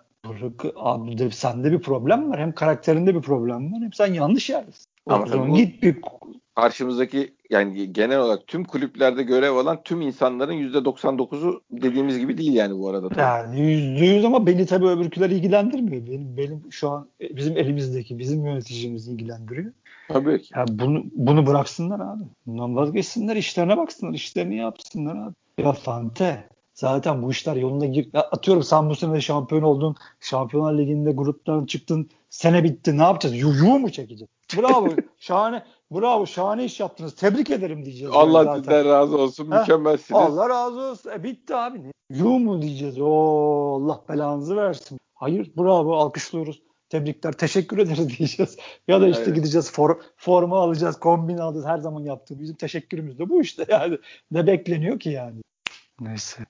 abi de, sende bir problem var. Hem karakterinde bir problem var hem sen yanlış yerdesin. Ama tabii bu, git bir karşımızdaki yani genel olarak tüm kulüplerde görev alan tüm insanların %99'u dediğimiz gibi değil yani bu arada. Tabii. Yani %100 ama beni tabii öbürküler ilgilendirmiyor. Benim, benim şu an bizim elimizdeki bizim yöneticimiz ilgilendiriyor. Tabii ki. Ya bunu, bunu bıraksınlar abi. Bundan vazgeçsinler işlerine baksınlar. işlerini yapsınlar abi. Ya Fante zaten bu işler yolunda gir. Atıyorum sen bu sene şampiyon oldun. Şampiyonlar Ligi'nde gruptan çıktın. Sene bitti. Ne yapacağız? Yuyu mu çekeceğiz? Bravo. şahane. Bravo. Şahane iş yaptınız. Tebrik ederim diyeceğiz. Allah yani sizden razı olsun. Heh, Mükemmelsiniz. Allah razı olsun. E, bitti abi. Yuh mu diyeceğiz? Oo, Allah belanızı versin. Hayır. Bravo. Alkışlıyoruz. Tebrikler. Teşekkür ederiz diyeceğiz. Ya da işte evet. gideceğiz for, forma alacağız. Kombin alacağız. Her zaman yaptığımız bizim teşekkürümüz de bu işte. Yani ne bekleniyor ki yani? Neyse.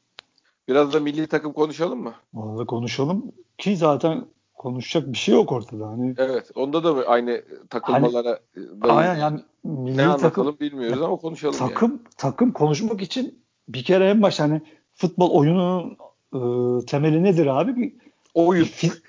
Biraz da milli takım konuşalım mı? Vallahi konuşalım ki zaten konuşacak bir şey yok ortada. Hani Evet. Onda da aynı takılmalara hani, aynen yani milli ne anlatalım takım, bilmiyoruz ama konuşalım takım yani. takım konuşmak için bir kere en baş hani futbol oyununun e, temeli nedir abi? Bir oyun. Bir,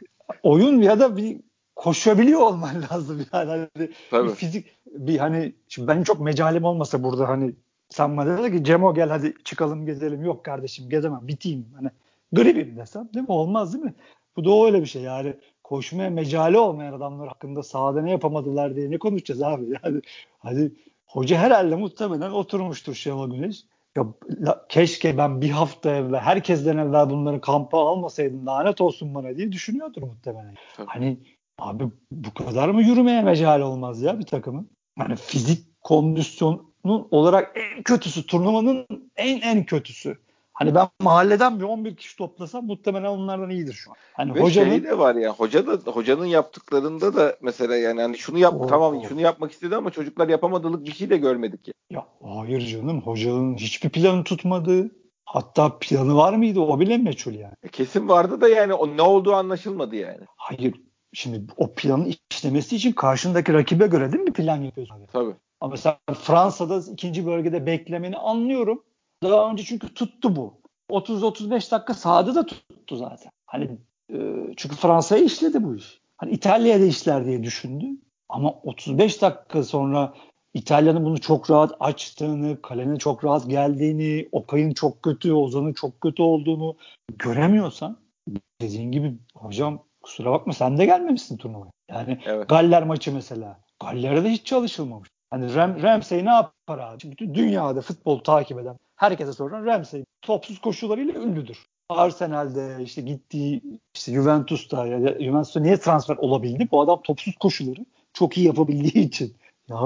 oyun ya da bir koşabiliyor olman lazım yani. Hani Tabii. Bir fizik bir hani şimdi benim çok mecalim olmasa burada hani sen bana dedi ki Cemo gel hadi çıkalım gezelim. Yok kardeşim gezemem biteyim. Hani gribim desem değil mi? Olmaz değil mi? Bu da öyle bir şey yani koşmaya mecali olmayan adamlar hakkında sahada ne yapamadılar diye ne konuşacağız abi? Yani hadi hoca herhalde muhtemelen oturmuştur Şenol Güneş. Ya la, keşke ben bir hafta evvel herkesten evvel bunları kampa almasaydım lanet olsun bana diye düşünüyordur muhtemelen. Tabii. Hani abi bu kadar mı yürümeye mecali olmaz ya bir takımın? Hani fizik kondisyonun olarak en kötüsü turnuvanın en en kötüsü. Hani ben mahalleden bir 11 kişi toplasam muhtemelen onlardan iyidir şu an. Hani Ve hocanın şey de var ya hoca da hocanın yaptıklarında da mesela yani hani şunu yap oh, tamam oh. şunu yapmak istedi ama çocuklar yapamadığılık bir şey de görmedik ya. Ya hayır canım hocanın hiçbir planı tutmadı. Hatta planı var mıydı o bile meçhul yani. E kesin vardı da yani o ne olduğu anlaşılmadı yani. Hayır şimdi o planın işlemesi için karşındaki rakibe göre değil mi plan yapıyorsun? Tabii. Ama mesela Fransa'da ikinci bölgede beklemeni anlıyorum. Daha önce çünkü tuttu bu. 30-35 dakika sahada da tuttu zaten. Hani e, çünkü Fransa'ya işledi bu iş. Hani İtalya'ya da işler diye düşündü. Ama 35 dakika sonra İtalya'nın bunu çok rahat açtığını, kalenin çok rahat geldiğini, Okay'ın çok kötü, Ozan'ın çok kötü olduğunu göremiyorsan dediğin gibi hocam kusura bakma sen de gelmemişsin turnuvaya. Yani evet. Galler maçı mesela. Galler'de hiç çalışılmamış. Hani Ram, Ramsey ne yapar abi? Bütün dünyada futbol takip eden herkese soran Ramsey topsuz koşularıyla ünlüdür. Arsenal'de işte gittiği işte Juventus'ta ya Juventus'ta niye transfer olabildi? Bu adam topsuz koşuları çok iyi yapabildiği için. Ya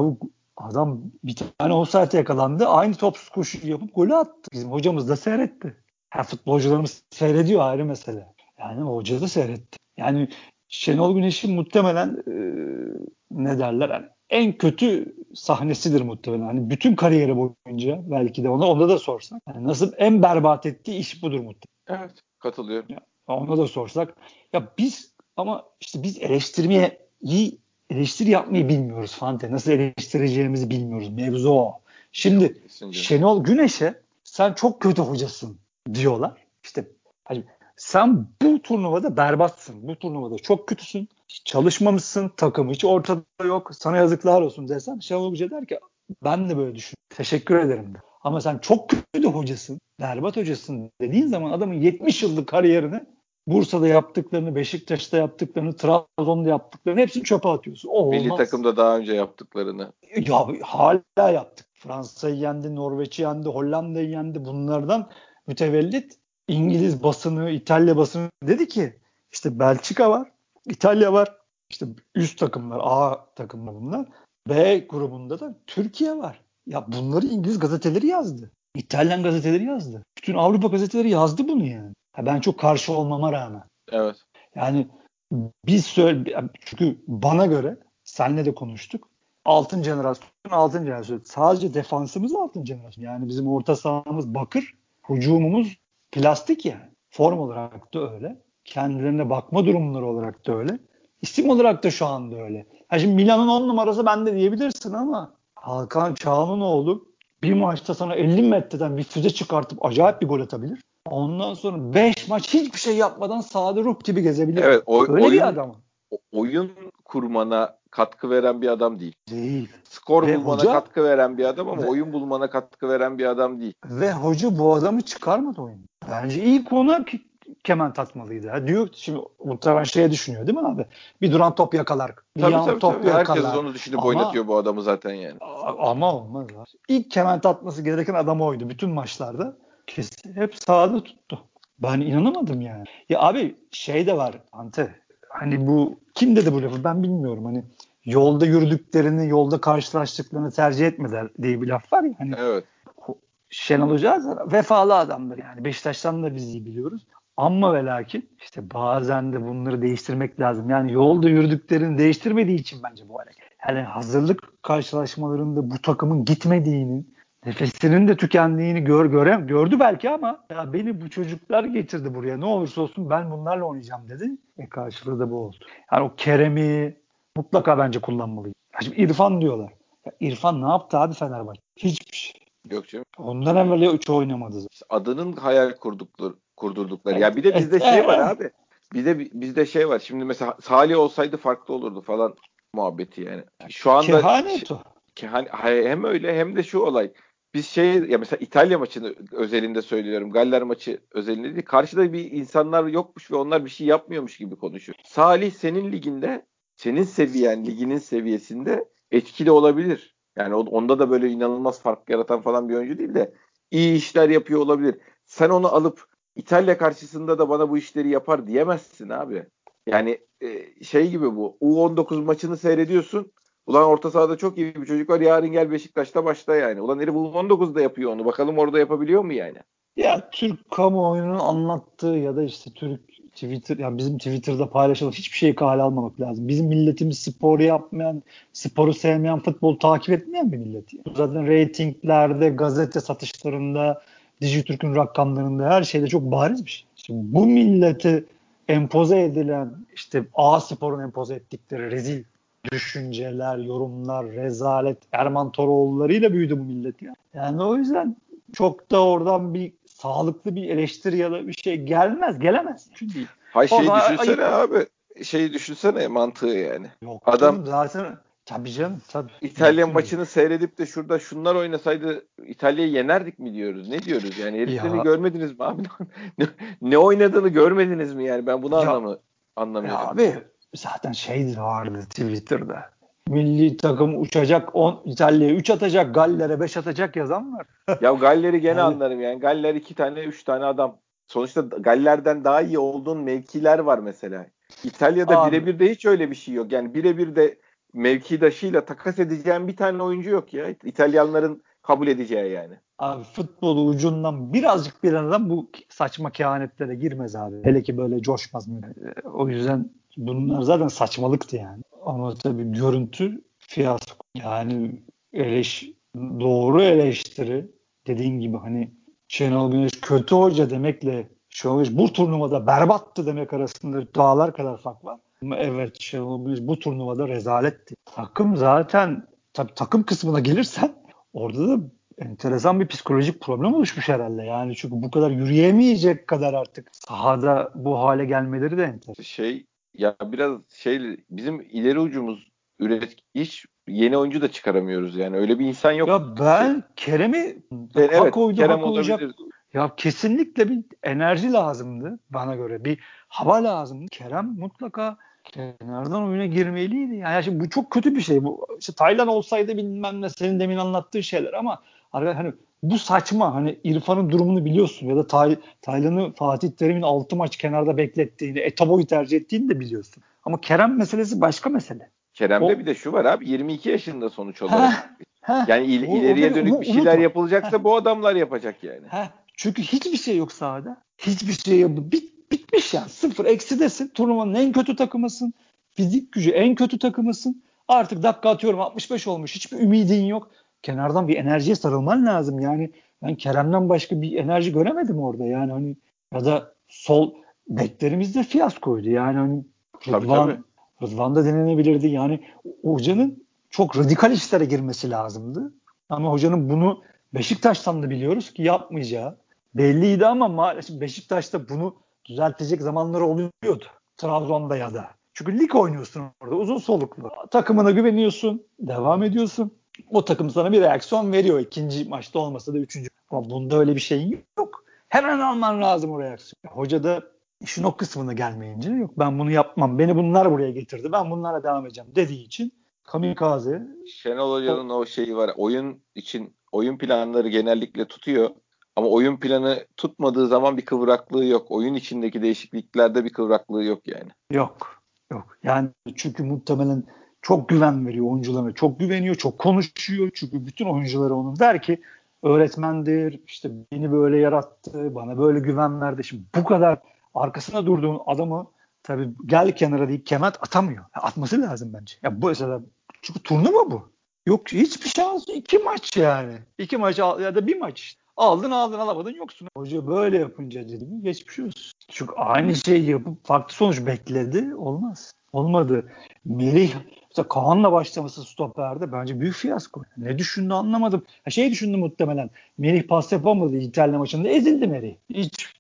adam bir tane offside yakalandı. Aynı topsuz koşu yapıp golü attı. Bizim hocamız da seyretti. Ha, futbolcularımız seyrediyor ayrı mesele. Yani hoca da seyretti. Yani Şenol Güneş'in muhtemelen e, ne derler yani en kötü sahnesidir muhtemelen. Hani bütün kariyeri boyunca belki de ona onda da sorsak. Yani nasıl en berbat ettiği iş budur muhtemelen. Evet katılıyorum. Ya, ona da sorsak. Ya biz ama işte biz eleştirmeye iyi eleştiri yapmayı bilmiyoruz Fante. Nasıl eleştireceğimizi bilmiyoruz. Mevzu o. Şimdi Şenol Güneş'e sen çok kötü hocasın diyorlar. İşte hani sen bu turnuvada berbatsın. Bu turnuvada çok kötüsün. Çalışmamışsın. Takım hiç ortada yok. Sana yazıklar olsun desem Şenol Hoca der ki ben de böyle düşünüyorum. Teşekkür ederim de. Ama sen çok kötü hocasın. Berbat hocasın dediğin zaman adamın 70 yıllık kariyerini Bursa'da yaptıklarını, Beşiktaş'ta yaptıklarını, Trabzon'da yaptıklarını hepsini çöpe atıyorsun. O Milli takımda daha önce yaptıklarını. Ya hala yaptık. Fransa'yı yendi, Norveç'i yendi, Hollanda'yı yendi. Bunlardan mütevellit İngiliz basını, İtalya basını dedi ki işte Belçika var, İtalya var. İşte üst takımlar, A takımlar bunlar. B grubunda da Türkiye var. Ya bunları İngiliz gazeteleri yazdı. İtalyan gazeteleri yazdı. Bütün Avrupa gazeteleri yazdı bunu yani. Ha ben çok karşı olmama rağmen. Evet. Yani biz söyle çünkü bana göre senle de konuştuk. Altın jenerasyon, altın jenerasyon. Sadece defansımız altın jenerasyon. Yani bizim orta sahamız bakır, hücumumuz plastik yani. Form olarak da öyle. Kendilerine bakma durumları olarak da öyle. İsim olarak da şu anda öyle. Ha şimdi Milan'ın 10 numarası bende diyebilirsin ama Hakan Çağlanoğlu bir maçta sana 50 metreden bir füze çıkartıp acayip bir gol atabilir. Ondan sonra 5 maç hiçbir şey yapmadan sahada ruh gibi gezebilir. Evet, o, Öyle oyun, bir adam. oyun kurmana katkı veren bir adam değil. Değil. Skor Ve bulmana hoca- katkı veren bir adam ama Ve- oyun bulmana katkı veren bir adam değil. Ve hoca bu adamı çıkarmadı oyunu. Bence ilk ona kemen tatmalıydı. Ha, diyor şimdi muhtemelen şeye düşünüyor değil mi abi? Bir duran top yakalar. Bir Tabii yan tabii, top tabii. Herkes yakalar. onu düşünüp Ama- oynatıyor bu adamı zaten yani. Ama olmaz. abi. İlk kemen tatması gereken adam oydu bütün maçlarda. Kesin hep sahada tuttu. Ben inanamadım yani. Ya abi şey de var Ante. Hani bu kim dedi bu lafı ben bilmiyorum. Hani yolda yürüdüklerini, yolda karşılaştıklarını tercih etmediler diye bir laf var ya. Hani Evet. Şenol Hoca vefalı adamdır yani. Beşiktaş'tan da biz iyi biliyoruz. Ama ve lakin işte bazen de bunları değiştirmek lazım. Yani yolda yürüdüklerini değiştirmediği için bence bu hareket. Yani hazırlık karşılaşmalarında bu takımın gitmediğini, nefesinin de tükendiğini gör, göre, gördü belki ama ya beni bu çocuklar getirdi buraya. Ne olursa olsun ben bunlarla oynayacağım dedi. E karşılığı da bu oldu. Yani o Kerem'i mutlaka bence kullanmalıyım. Ya Şimdi İrfan diyorlar. Ya İrfan ne yaptı abi Fenerbahçe? Hiçbir şey. Yok canım. Ondan evvel hiç oynamadı. zaten. Adının hayal kurdukları, kurdurdukları. Evet, Ya bir de bizde şey var abi. Bir de bizde şey var. Şimdi mesela Salih olsaydı farklı olurdu falan muhabbeti yani. Şu anda Kehanet o. Hay- hem öyle hem de şu olay. Biz şey ya mesela İtalya maçını özelinde söylüyorum. Galler maçı özelinde değil. Karşıda bir insanlar yokmuş ve onlar bir şey yapmıyormuş gibi konuşuyor. Salih senin liginde, senin seviyen, liginin seviyesinde etkili olabilir. Yani onda da böyle inanılmaz fark yaratan falan bir oyuncu değil de iyi işler yapıyor olabilir. Sen onu alıp İtalya karşısında da bana bu işleri yapar diyemezsin abi. Yani e, şey gibi bu. U19 maçını seyrediyorsun. Ulan orta sahada çok iyi bir çocuk var. Yarın gel Beşiktaş'ta başla yani. Ulan herif U19'da yapıyor onu. Bakalım orada yapabiliyor mu yani? Ya Türk kamuoyunun anlattığı ya da işte Türk Twitter ya bizim Twitter'da paylaşılan hiçbir şeyi kale almamak lazım. Bizim milletimiz sporu yapmayan, sporu sevmeyen, futbol takip etmeyen bir millet. Zaten reytinglerde, gazete satışlarında, Dijitürk'ün rakamlarında her şeyde çok bariz bir şey. Şimdi bu millete empoze edilen işte A Spor'un empoze ettikleri rezil düşünceler, yorumlar, rezalet, Erman Toroğulları'yla büyüdü bu millet ya. Yani o yüzden çok da oradan bir sağlıklı bir eleştiri ya da bir şey gelmez, gelemez. Çünkü değil. Hay şeyi düşünsene ayıp. abi. Şeyi düşünsene mantığı yani. Yok Adam- zaten tabii canım tabii. İtalya Mümkün maçını seyredip de şurada şunlar oynasaydı İtalya'yı yenerdik mi diyoruz? Ne diyoruz yani? Herifleri Ya. görmediniz mi abi? ne, ne oynadığını görmediniz mi yani? Ben bunu Ya. anlamı, anlamıyorum. Ya abi zaten şey vardı Twitter'da. Milli takım uçacak, on, İtalya'ya 3 atacak, Galler'e 5 atacak yazan var. Ya Galler'i gene Yani- anlarım yani. Galler iki tane, üç tane adam. Sonuçta Galler'den daha iyi olduğun mevkiler var mesela. İtalya'da birebir de hiç öyle bir şey yok. Yani birebir de mevkidaşıyla takas edeceğin bir tane oyuncu yok ya. İtalyanların kabul edeceği yani. Abi futbolu ucundan birazcık bir adam bu saçma kehanetlere girmez abi. Hele ki böyle coşmaz mı? O yüzden bunlar zaten saçmalıktı yani. Ama tabii görüntü fiyasko. Yani eleş, doğru eleştiri dediğin gibi hani Şenol Güneş kötü hoca demekle Şenol Güneş bu turnuvada berbattı demek arasında dağlar kadar fark var. Evet Şenol Güneş bu turnuvada rezaletti. Takım zaten tabii takım kısmına gelirsen orada da enteresan bir psikolojik problem oluşmuş herhalde. Yani çünkü bu kadar yürüyemeyecek kadar artık sahada bu hale gelmeleri de enteresan. Şey ya biraz şey bizim ileri ucumuz üret hiç yeni oyuncu da çıkaramıyoruz yani. Öyle bir insan yok. Ya ben Kerem'i Evet, hak oydu, Kerem hak olacak. olabilir. Ya kesinlikle bir enerji lazımdı bana göre. Bir hava lazımdı. Kerem mutlaka kenardan oyuna girmeliydi. Yani şimdi bu çok kötü bir şey. Bu işte Taylan olsaydı bilmem ne senin demin anlattığın şeyler ama hani bu saçma. Hani İrfan'ın durumunu biliyorsun ya da Tay, Taylan'ı Fatih Terim'in 6 maç kenarda beklettiğini, Etabo'yu tercih ettiğini de biliyorsun. Ama Kerem meselesi başka mesele. Kerem'de o, bir de şu var abi 22 yaşında sonuç olarak. Heh, yani il, o, ileriye o, dönük bir şeyler unutma. yapılacaksa bu adamlar yapacak yani. Heh, çünkü hiçbir şey yok sahada. Hiçbir şey yok. Bit, bitmiş yani. Sıfır eksidesin. Turnuvanın en kötü takımısın. Fizik gücü en kötü takımısın. Artık dakika atıyorum 65 olmuş. Hiçbir ümidin yok. Kenardan bir enerjiye sarılman lazım. Yani ben Kerem'den başka bir enerji göremedim orada. Yani hani ya da sol beklerimiz de fiyaskoydu. Yani hani Rıdvan, tabii, tabii. Rıdvan da denenebilirdi. Yani hocanın çok radikal işlere girmesi lazımdı. Ama hocanın bunu Beşiktaş'tan da biliyoruz ki yapmayacağı belliydi ama maalesef Beşiktaş'ta bunu düzeltecek zamanları oluyordu. Trabzon'da ya da. Çünkü lig oynuyorsun orada uzun soluklu. Takımına güveniyorsun, devam ediyorsun. O takım sana bir reaksiyon veriyor. ikinci maçta olmasa da üçüncü. Ama bunda öyle bir şey yok. Hemen alman lazım o reaksiyon. Hoca da işin o kısmına gelmeyince yok ben bunu yapmam. Beni bunlar buraya getirdi. Ben bunlara devam edeceğim dediği için kamikaze. Şenol Hoca'nın o şeyi var. Oyun için oyun planları genellikle tutuyor. Ama oyun planı tutmadığı zaman bir kıvraklığı yok. Oyun içindeki değişikliklerde bir kıvraklığı yok yani. Yok. Yok. Yani çünkü muhtemelen çok güven veriyor oyuncularına. Çok güveniyor, çok konuşuyor. Çünkü bütün oyuncuları onun der ki öğretmendir, işte beni böyle yarattı, bana böyle güven verdi. Şimdi bu kadar arkasına durduğun adamı tabii gel kenara deyip kemet atamıyor. Atması lazım bence. Ya bu mesela çünkü turnuva bu. Yok hiçbir şans. iki maç yani. İki maç ya da bir maç işte. Aldın aldın alamadın yoksun. Hoca böyle yapınca dedim geçmiş olsun. Çünkü aynı şeyi yapıp farklı sonuç bekledi. Olmaz. Olmadı. Melih mesela Kaan'la başlaması stoperde bence büyük fiyasko. Ne düşündü anlamadım. Ha, şey düşündü muhtemelen. Melih pas yapamadı İtalya maçında. Ezildi Melih. Hiç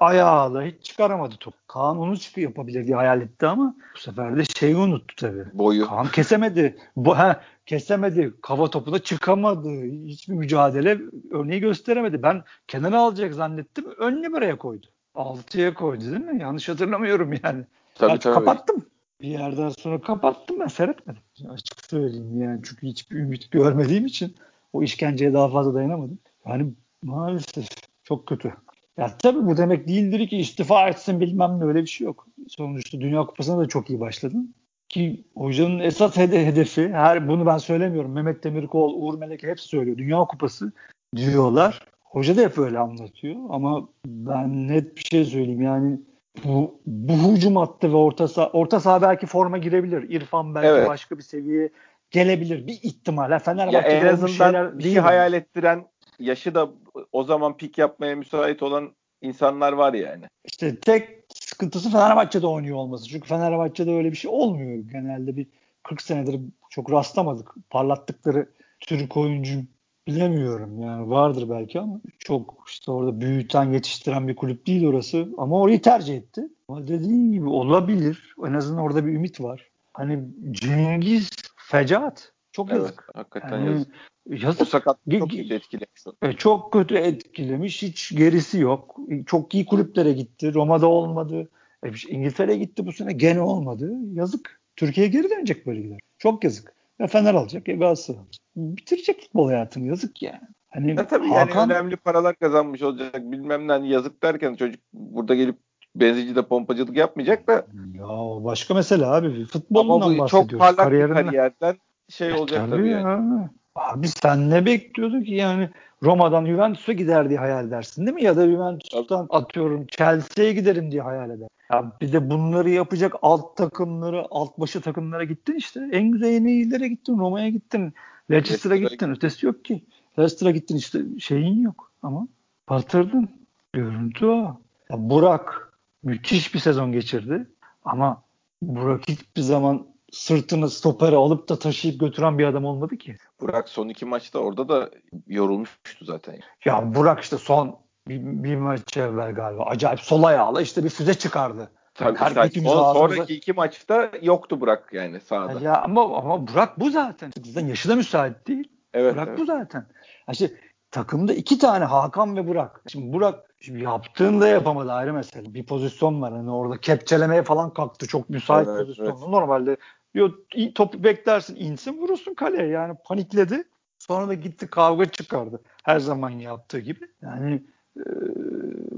ayağıyla hiç çıkaramadı top. Kaan onu çıkı yapabilir diye hayal etti ama bu sefer de şeyi unuttu tabii. Boyu. Kaan kesemedi. Bu, ha, kesemedi. Kava topu da çıkamadı. Hiçbir mücadele örneği gösteremedi. Ben kenara alacak zannettim. Ön numaraya koydu. Altıya koydu değil mi? Yanlış hatırlamıyorum yani. Tabii, tabii. Kapattım. Bir yerden sonra kapattım ben seyretmedim. Açık söyleyeyim yani çünkü hiçbir ümit görmediğim için o işkenceye daha fazla dayanamadım. Yani maalesef çok kötü. Ya tabii bu demek değildir ki istifa etsin bilmem ne öyle bir şey yok. Sonuçta Dünya Kupası'na da çok iyi başladın. Ki hocanın esas hedefi, her bunu ben söylemiyorum. Mehmet Demirkol, Uğur Melek hepsi söylüyor. Dünya Kupası diyorlar. Hoca da hep öyle anlatıyor ama ben net bir şey söyleyeyim yani bu, bu hücum attı ve orta saha, orta saha belki forma girebilir. İrfan belki evet. başka bir seviyeye gelebilir. Bir ihtimal. Fenerbahçe'de ya en azından bir şey hayal ettiren yaşı da o zaman pik yapmaya müsait olan insanlar var yani. İşte tek sıkıntısı Fenerbahçe'de oynuyor olması. Çünkü Fenerbahçe'de öyle bir şey olmuyor. Genelde bir 40 senedir çok rastlamadık. Parlattıkları Türk oyuncu bilemiyorum yani vardır belki ama çok işte orada büyüten yetiştiren bir kulüp değil orası ama orayı tercih etti. Ama dediğin gibi olabilir. En azından orada bir ümit var. Hani Cengiz fecaat. Çok evet, yazık. Hakikaten yani, yazık. Yazık. O sakat çok kötü etkilemiş. E, çok kötü etkilemiş. Hiç gerisi yok. Çok iyi kulüplere gitti. Roma'da olmadı. E, İngiltere'ye gitti bu sene gene olmadı. Yazık. Türkiye'ye geri dönecek böyle gider. Çok yazık. Ya Fener alacak ya Galatasaray alacak. Bitirecek futbol hayatını yazık yani. Hani ya tabii Hakan... yani önemli paralar kazanmış olacak bilmem ne hani yazık derken çocuk burada gelip benzincide pompacılık yapmayacak da. Ya başka mesele abi. Futbolundan Ama bu çok parlak bir kariyerden şey olacak tabii, tabii ya. yani. Abi sen ne bekliyordun ki yani Roma'dan Juventus'a gider diye hayal edersin değil mi? Ya da Juventus'tan atıyorum Chelsea'ye giderim diye hayal eder. Ya bir de bunları yapacak alt takımları, alt başı takımlara gittin işte. En güzel yeni iyilere gittin, Roma'ya gittin, Leicester'a gittin. Ötesi yok ki. Leicester'a gittin işte şeyin yok ama batırdın. Görüntü o. Ya Burak müthiş bir sezon geçirdi ama Burak hiçbir zaman sırtını stopere alıp da taşıyıp götüren bir adam olmadı ki. Burak son iki maçta orada da yorulmuştu zaten. Ya Burak işte son bir, bir maç evvel galiba acayip sol ayağıyla işte bir füze çıkardı. Tabii Her, son, sonraki iki maçta yoktu Burak yani sahada. Ya ama ama Burak bu zaten. Zaten yaşı da müsait değil. Evet, Burak evet. bu zaten. İşte takımda iki tane Hakan ve Burak. Şimdi Burak şimdi yaptığında yapamadı ayrı mesele. Bir pozisyon var hani orada kepçelemeye falan kalktı. Çok müsait evet, pozisyonda. Evet. Normalde Yo, topu beklersin insin vurursun kaleye yani panikledi. Sonra da gitti kavga çıkardı. Her zaman yaptığı gibi. Yani e,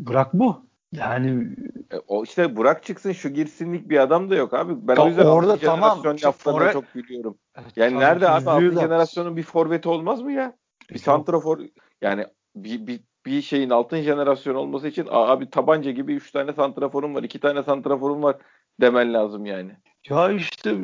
bırak bu. Yani e, o işte Burak çıksın şu girsinlik bir adam da yok abi. Ben Ta, o yüzden orada tamam. laflarına Forvet... çok gülüyorum. Evet, yani tamam, nerede abi 6. jenerasyonun bir forveti olmaz mı ya? Bir santrafor yani bir, bir, bir şeyin altın jenerasyon olması için abi tabanca gibi 3 tane santraforum var, 2 tane santraforum var demen lazım yani. Ya işte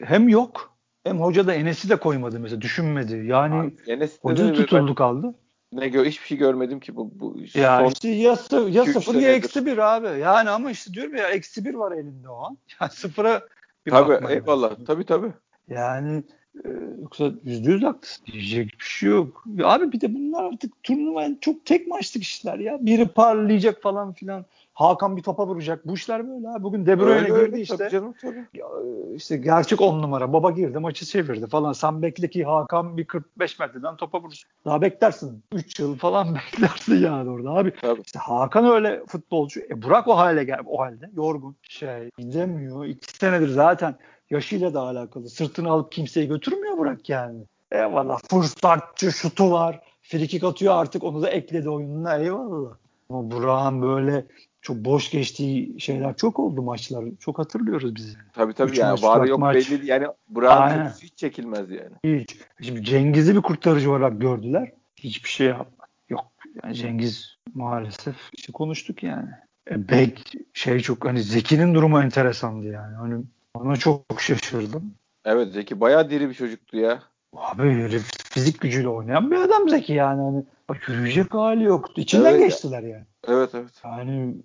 hem yok hem hoca da Enes'i de koymadı mesela düşünmedi. Yani abi, Enes hoca tutuldu kaldı. Ne gör hiçbir şey görmedim ki bu. bu ya son işte ya, ya sıfır ya eksi bir abi. Yani ama işte diyorum ya eksi bir var elinde o an. Yani sıfıra bir tabii eyvallah. Lazım. Tabii tabii. Yani e, yoksa yüzde yüz haklısın. Diyecek bir şey yok. Ya abi bir de bunlar artık turnuva çok tek maçlık işler ya. Biri parlayacak falan filan. Hakan bir topa vuracak. Bu işler böyle abi. Bugün De Bruyne girdi öyle, işte. Canım tabii. Ya, işte gerçek on numara. Baba girdi maçı çevirdi falan. Sen bekle ki Hakan bir 45 metreden topa vursun. Daha beklersin. 3 yıl falan beklersin yani orada abi. Tabii. İşte Hakan öyle futbolcu. E Burak o hale gel o halde. Yorgun. Şey gidemiyor. 2 senedir zaten yaşıyla da alakalı. Sırtını alıp kimseyi götürmüyor Burak yani. Eyvallah. Fırsatçı şutu var. Frikik atıyor artık onu da ekledi oyununa eyvallah. Ama Burak'ın böyle çok boş geçtiği şeyler çok oldu maçlar. Çok hatırlıyoruz biz. Tabii tabii Üç yani maç, var yok maç. belli yani Burak'ın hiç çekilmez yani. Hiç. Şimdi Cengiz'i bir kurtarıcı olarak gördüler. Hiçbir şey yapmadı. Yok. Yani Cengiz maalesef işte konuştuk yani. E, Bek şey çok hani Zeki'nin durumu enteresandı yani. Hani ona çok şaşırdım. Evet Zeki bayağı diri bir çocuktu ya. Abi herif fizik gücüyle oynayan bir adam Zeki yani. Hani bak yürüyecek hali yoktu. İçinden evet. geçtiler yani. Evet evet. Yani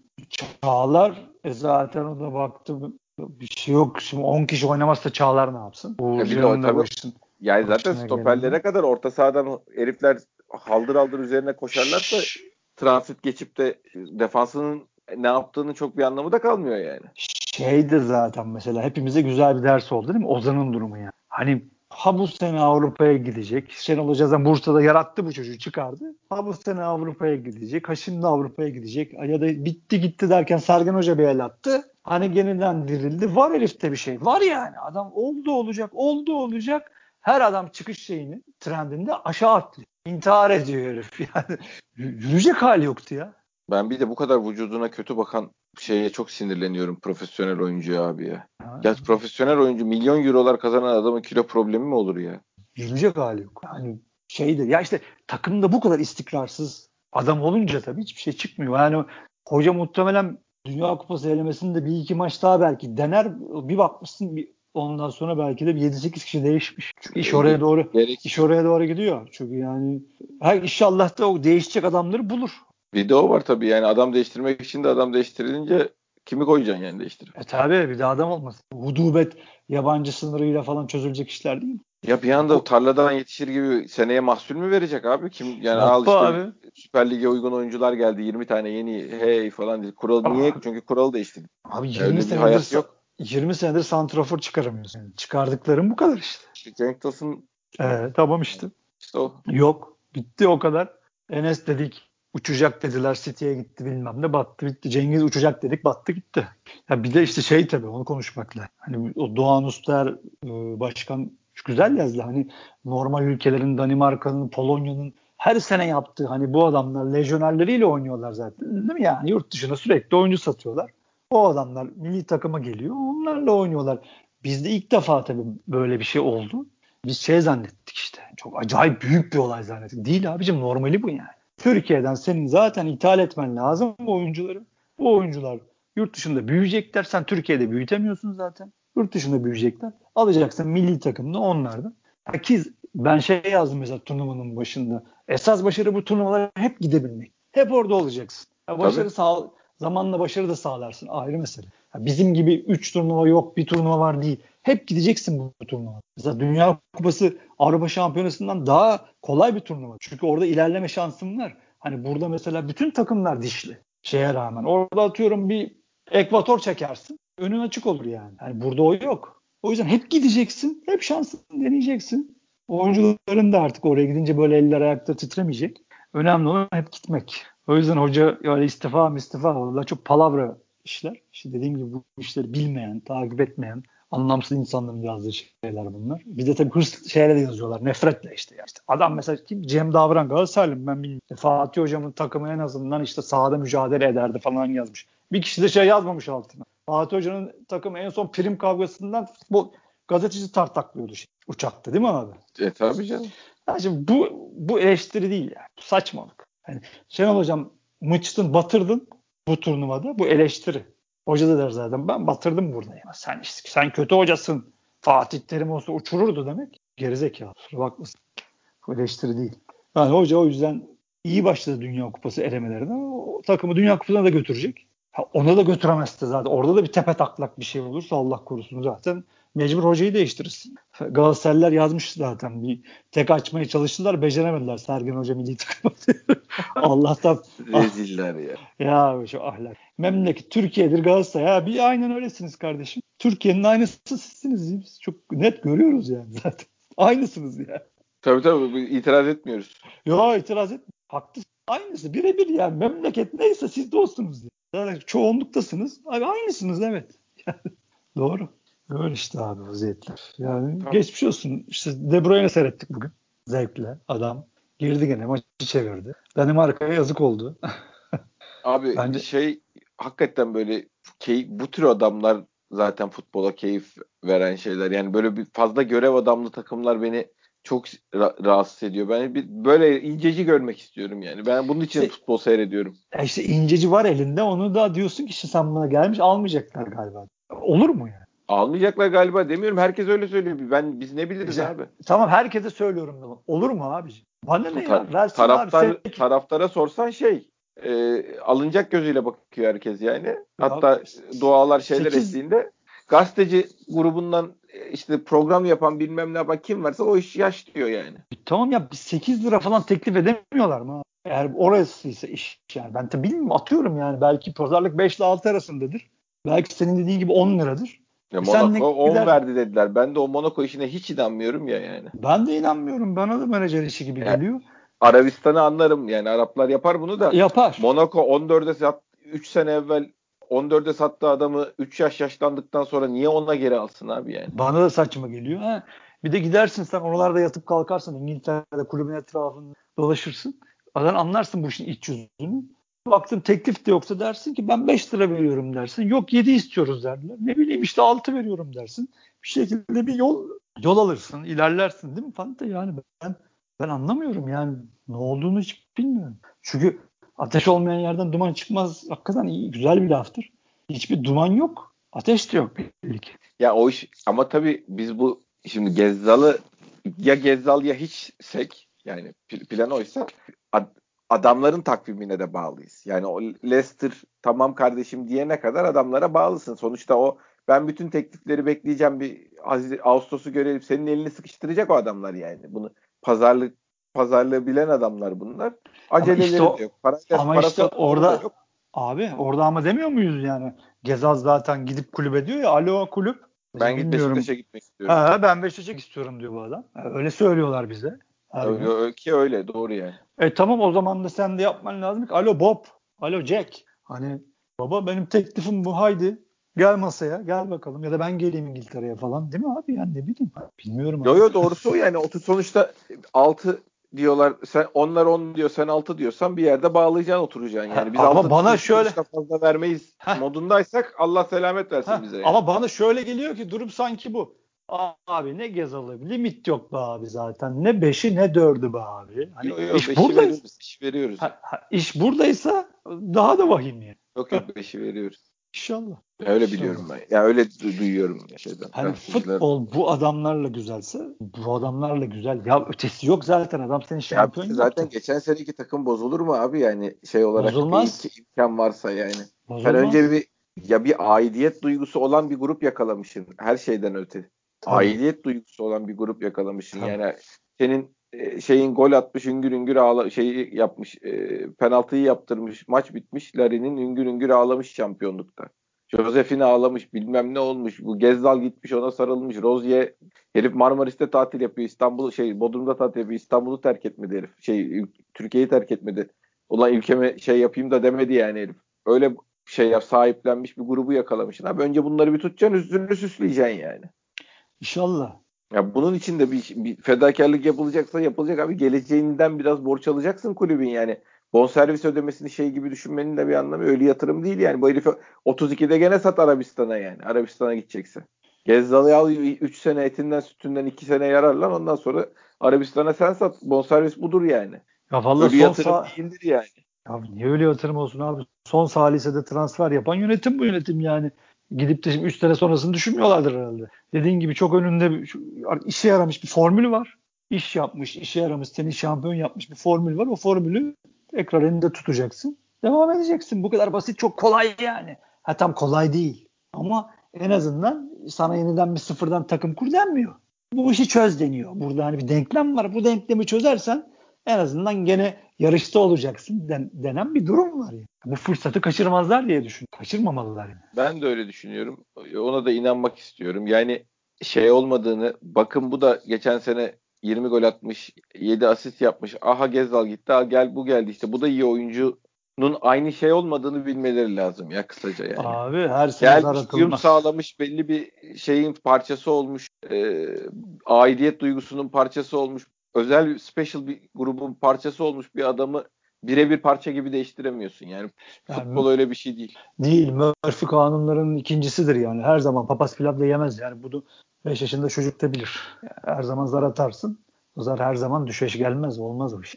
Çağlar e zaten o da baktı bir şey yok. Şimdi 10 kişi oynamazsa Çağlar ne yapsın? Uğurcan'ın da başın. Yani zaten stoperlere geldi. kadar orta sahadan herifler haldır haldır üzerine koşarlarsa transit geçip de defansının ne yaptığını çok bir anlamı da kalmıyor yani. Şeydir zaten mesela hepimize güzel bir ders oldu değil mi? Ozan'ın durumu yani. Hani ha bu sene Avrupa'ya gidecek. Şenol Hoca zaten Bursa'da yarattı bu çocuğu çıkardı. Ha bu sene Avrupa'ya gidecek. Ha şimdi Avrupa'ya gidecek. Ya da bitti gitti derken Sergen Hoca bir el attı. Hani yeniden dirildi. Var herifte bir şey. Var yani. Adam oldu olacak. Oldu olacak. Her adam çıkış şeyini trendinde aşağı atlıyor. İntihar ediyor herif. Yani yürüyecek hali yoktu ya. Ben bir de bu kadar vücuduna kötü bakan şeye çok sinirleniyorum profesyonel oyuncuya abi ya. Ha. Ya profesyonel oyuncu milyon eurolar kazanan adamın kilo problemi mi olur ya? Yürüyecek hali yok. Yani şeydir ya işte takımda bu kadar istikrarsız adam olunca tabii hiçbir şey çıkmıyor. Yani hoca muhtemelen Dünya Kupası elemesinde bir iki maç daha belki dener bir bakmışsın bir ondan sonra belki de bir 7-8 kişi değişmiş. Çünkü iş oraya doğru Gerek. iş oraya doğru gidiyor. Çünkü yani her inşallah da o değişecek adamları bulur. Bir de o var tabii yani adam değiştirmek için de adam değiştirilince kimi koyacaksın yani değiştirip? E tabii bir de adam olmasın. Hudubet yabancı sınırıyla falan çözülecek işler değil mi? Ya bir anda tarladan yetişir gibi seneye mahsul mü verecek abi? Kim yani Yapma al işte abi. Süper Lig'e uygun oyuncular geldi 20 tane yeni hey falan dedi. Kural Aa. niye? Çünkü kuralı değiştirdi. Abi 20 Öyle senedir hayat yok. 20 senedir santrafor çıkaramıyorsun. Yani çıkardıklarım bu kadar işte. Cenk Tosun Evet tamam işte. İşte o. Yok. Bitti o kadar. Enes dedik uçacak dediler City'ye gitti bilmem ne battı bitti. Cengiz uçacak dedik battı gitti. Ya bir de işte şey tabii onu konuşmakla. Hani o Doğan Uster e, başkan güzel yazdı. Hani normal ülkelerin Danimarka'nın, Polonya'nın her sene yaptığı hani bu adamlar lejyonerleriyle oynuyorlar zaten. Değil mi yani? Yurt dışına sürekli oyuncu satıyorlar. O adamlar milli takıma geliyor. Onlarla oynuyorlar. Bizde ilk defa tabii böyle bir şey oldu. Biz şey zannettik işte. Çok acayip büyük bir olay zannettik. Değil abicim normali bu yani. Türkiye'den senin zaten ithal etmen lazım bu oyuncuları. Bu oyuncular yurt dışında büyüyecekler. Sen Türkiye'de büyütemiyorsun zaten. Yurt dışında büyüyecekler. Alacaksın milli takımda onlardan. Ki ben şey yazdım mesela turnuvanın başında. Esas başarı bu turnuvalara hep gidebilmek. Hep orada olacaksın. Ya başarı sağ, zamanla başarı da sağlarsın. Ayrı mesele. Ya bizim gibi 3 turnuva yok, bir turnuva var değil. Hep gideceksin bu turnuva. Mesela Dünya Kupası Avrupa Şampiyonası'ndan daha kolay bir turnuva. Çünkü orada ilerleme şansın var. Hani burada mesela bütün takımlar dişli. Şeye rağmen. Orada atıyorum bir ekvator çekersin. Önün açık olur yani. Yani burada o yok. O yüzden hep gideceksin. Hep şansını deneyeceksin. Oyuncuların da artık oraya gidince böyle eller ayakta titremeyecek. Önemli olan hep gitmek. O yüzden hoca öyle istifa istifa valla çok palavra işler. İşte dediğim gibi bu işleri bilmeyen, takip etmeyen, Anlamsız insanların yazdığı şeyler bunlar. Bir de tabii hırs şeyler de yazıyorlar. Nefretle işte. Ya. İşte adam mesela kim? Cem Davran Galatasaraylı ben bilmiyorum. Fatih Hocam'ın takımı en azından işte sahada mücadele ederdi falan yazmış. Bir kişi de şey yazmamış altına. Fatih Hoca'nın takımı en son prim kavgasından futbol gazeteci tartaklıyordu şey, uçakta değil mi abi? E tabii canım. Yani şimdi bu, bu eleştiri değil yani. Bu saçmalık. Yani Şenol Hocam Mıçtın batırdın bu turnuvada. Bu eleştiri. Hoca da der zaten ben batırdım burada. Ya. Sen sen kötü hocasın. Fatih Terim olsa uçururdu demek. Gerizekalı. Bakmasın. Bu eleştiri değil. Yani hoca o yüzden iyi başladı Dünya Kupası elemelerine. O takımı Dünya Kupası'na da götürecek. Ha, ona da götüremezdi zaten. Orada da bir tepe taklak bir şey olursa Allah korusun zaten mecbur hocayı değiştirirsin. Galatasaraylılar yazmış zaten. Bir tek açmaya çalıştılar. Beceremediler Sergen Hoca milli takımı. Allah'tan. Reziller ya. Ya şu ahlak. Memleket Türkiye'dir Galatasaray. Ya bir aynen öylesiniz kardeşim. Türkiye'nin aynısı sizsiniz. Biz çok net görüyoruz yani zaten. Aynısınız ya. Tabii tabii itiraz etmiyoruz. Yok itiraz et. Haklısın. Aynısı birebir yani memleket neyse siz de olsunuz. Yani çoğunluktasınız. Abi aynısınız evet. Doğru. Öyle işte abi vaziyetler. Yani tamam. geçmiş olsun. İşte De Bruyne seyrettik bugün. Zevkle. Adam girdi gene maçı çevirdi. Danimarka'ya yazık oldu. abi Bence... şey hakikaten böyle keyif, bu tür adamlar zaten futbola keyif veren şeyler. Yani böyle bir fazla görev adamlı takımlar beni çok ra- rahatsız ediyor. Ben bir böyle inceci görmek istiyorum yani. Ben bunun için işte, futbol seyrediyorum. İşte inceci var elinde. Onu da diyorsun ki işte sen buna gelmiş almayacaklar galiba. Olur mu yani? Almayacaklar galiba demiyorum. Herkes öyle söylüyor. Ben biz ne biliriz Güzel. abi? Tamam herkese söylüyorum bunu. Olur mu abi? Bana ne ya? Versin Taraftar, abi. Taraftara sorsan şey e, alınacak gözüyle bakıyor herkes yani. Hatta abi, dualar şeyler 8... eşliğinde gazeteci grubundan e, işte program yapan bilmem ne yapan kim varsa o iş yaş diyor yani. E, tamam ya 8 lira falan teklif edemiyorlar mı? Eğer orasıysa iş yani ben de bilmiyorum atıyorum yani belki pazarlık 5 ile 6 arasındadır. Belki senin dediğin gibi 10 liradır. Ya Monaco 10 gider... verdi dediler. Ben de o Monaco işine hiç inanmıyorum ya yani. Ben de inanmıyorum. Bana da menajer işi gibi yani, geliyor. Arabistan'ı anlarım yani Araplar yapar bunu da. Yapar. Monaco 14'e sat 3 sene evvel 14'e sattığı adamı 3 yaş yaşlandıktan sonra niye ona geri alsın abi yani? Bana da saçma geliyor. Ha. Bir de gidersin sen oralarda yatıp kalkarsın İngiltere'de kulübün etrafında dolaşırsın. Adam anlarsın bu işin iç yüzünü. Baktım teklif de yoksa dersin ki ben 5 lira veriyorum dersin. Yok 7 istiyoruz derler. Ne bileyim işte 6 veriyorum dersin. Bir şekilde bir yol yol alırsın, ilerlersin değil mi Fante? Yani ben ben anlamıyorum yani ne olduğunu hiç bilmiyorum. Çünkü ateş olmayan yerden duman çıkmaz. Hakikaten iyi, güzel bir laftır. Hiçbir duman yok. Ateş de yok belli ki. Ya o iş ama tabii biz bu şimdi Gezzal'ı ya Gezzal ya hiçsek yani plan oysa adamların takvimine de bağlıyız. Yani o Leicester tamam kardeşim diyene kadar adamlara bağlısın. Sonuçta o ben bütün teklifleri bekleyeceğim bir Ağustos'u görelim senin elini sıkıştıracak o adamlar yani. Bunu pazarlık pazarlığı bilen adamlar bunlar. Aceleleri işte o, yok. Para, ama işte orada yok. abi orada ama demiyor muyuz yani? Gezal zaten gidip kulübe diyor ya alo kulüp. Ben Beşiktaş'a gitmek istiyorum. Ha, ben Beşiktaş'a istiyorum diyor bu adam. Öyle söylüyorlar bize. Öyle, ki öyle doğru yani. E tamam o zaman da sen de yapman lazım ki alo Bob, alo Jack. Hani baba benim teklifim bu haydi gel masaya gel bakalım ya da ben geleyim İngiltere'ye falan değil mi abi yani ne bileyim bilmiyorum. Yo yo doğrusu o yani o sonuçta 6 diyorlar sen onlar 10 diyor sen 6 diyorsan bir yerde bağlayacaksın oturacaksın yani biz ama bana şöyle fazla vermeyiz Heh. modundaysak Allah selamet versin Heh. bize. Yani. Ama bana şöyle geliyor ki durum sanki bu. Abi ne Gezalı limit yok be abi zaten. Ne 5'i ne 4'ü be abi. Hani yo, yo, iş buradayız. Veriyoruz, iş veriyoruz. Ha, ha, iş buradaysa daha da vahim yani. Yok yok 5'i veriyoruz. İnşallah. Öyle İnşallah. biliyorum ben. Ya yani öyle du- duyuyorum şeyden. Hani futbol bu adamlarla güzelse bu adamlarla güzel. Ya ötesi yok zaten adam senin şampiyon. Zaten yaptı. geçen seneki takım bozulur mu abi yani şey olarak Bozulmaz. Bir imkan varsa yani. Bozulmaz. Sen önce bir ya bir aidiyet duygusu olan bir grup yakalamışsın her şeyden öte. Tabii. Aidiyet duygusu olan bir grup yakalamışsın. Tabii. Yani senin e, şeyin gol atmış üngür üngür ağla şeyi yapmış e, penaltıyı yaptırmış maç bitmiş Larry'nin üngür üngür ağlamış şampiyonlukta. Josephine ağlamış bilmem ne olmuş. Bu Gezdal gitmiş ona sarılmış. Rozier herif Marmaris'te tatil yapıyor. İstanbul şey Bodrum'da tatil yapıyor. İstanbul'u terk etmedi herif. Şey Türkiye'yi terk etmedi. Ulan ülkeme şey yapayım da demedi yani herif. Öyle şey sahiplenmiş bir grubu yakalamışsın. Abi önce bunları bir tutacaksın üstünü süsleyeceksin yani. İnşallah. Ya bunun için de bir, bir fedakarlık yapılacaksa yapılacak abi. Geleceğinden biraz borç alacaksın kulübün yani. Bonservis ödemesini şey gibi düşünmenin de bir anlamı. Öyle yatırım değil yani. Bu herifi 32'de gene sat Arabistan'a yani. Arabistan'a gidecekse. Gezzal'ı al 3 sene etinden sütünden 2 sene yararlan ondan sonra Arabistan'a sen sat. Bonservis budur yani. Ya vallahi öyle son yatırım sa- değildir yani. Ya niye öyle yatırım olsun abi? Son salisede transfer yapan yönetim bu yönetim yani. Gidip de şimdi 3 sene sonrasını düşünmüyorlardır herhalde. Dediğin gibi çok önünde bir, işe yaramış bir formül var. İş yapmış, işe yaramış, seni şampiyon yapmış bir formül var. O formülü tekrar elinde tutacaksın. Devam edeceksin. Bu kadar basit, çok kolay yani. Ha tam kolay değil. Ama en azından sana yeniden bir sıfırdan takım kur denmiyor. Bu işi çöz deniyor. Burada hani bir denklem var. Bu denklemi çözersen en azından gene yarışta olacaksın den, denen bir durum var. Yani. Bu fırsatı kaçırmazlar diye düşün. Kaçırmamalılar yani. Ben de öyle düşünüyorum. Ona da inanmak istiyorum. Yani şey olmadığını bakın bu da geçen sene 20 gol atmış, 7 asist yapmış. Aha Gezdal gitti, aha gel bu geldi işte. Bu da iyi oyuncunun aynı şey olmadığını bilmeleri lazım ya kısaca yani. Abi her sene Gelmiş, uyum sağlamış, belli bir şeyin parçası olmuş, e, aidiyet duygusunun parçası olmuş, özel special bir grubun parçası olmuş bir adamı birebir parça gibi değiştiremiyorsun. Yani, yani futbol öyle bir şey değil. Değil. Murphy kanunlarının ikincisidir yani. Her zaman papaz pilav da yemez yani. Bunu 5 yaşında çocuk da bilir. Yani her zaman zar atarsın. O zar her zaman düşeş gelmez. Olmaz o iş.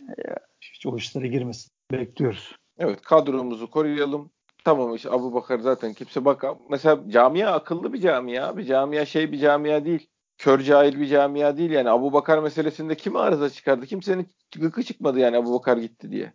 Hiç o işlere girmesin. Bekliyoruz. Evet kadromuzu koruyalım. Tamam işte Abu Bakar zaten kimse bak mesela camia akıllı bir camia bir camia şey bir camia değil kör cahil bir camia değil yani Abu Bakar meselesinde kim arıza çıkardı kimsenin gıkı çıkmadı yani Abu Bakar gitti diye.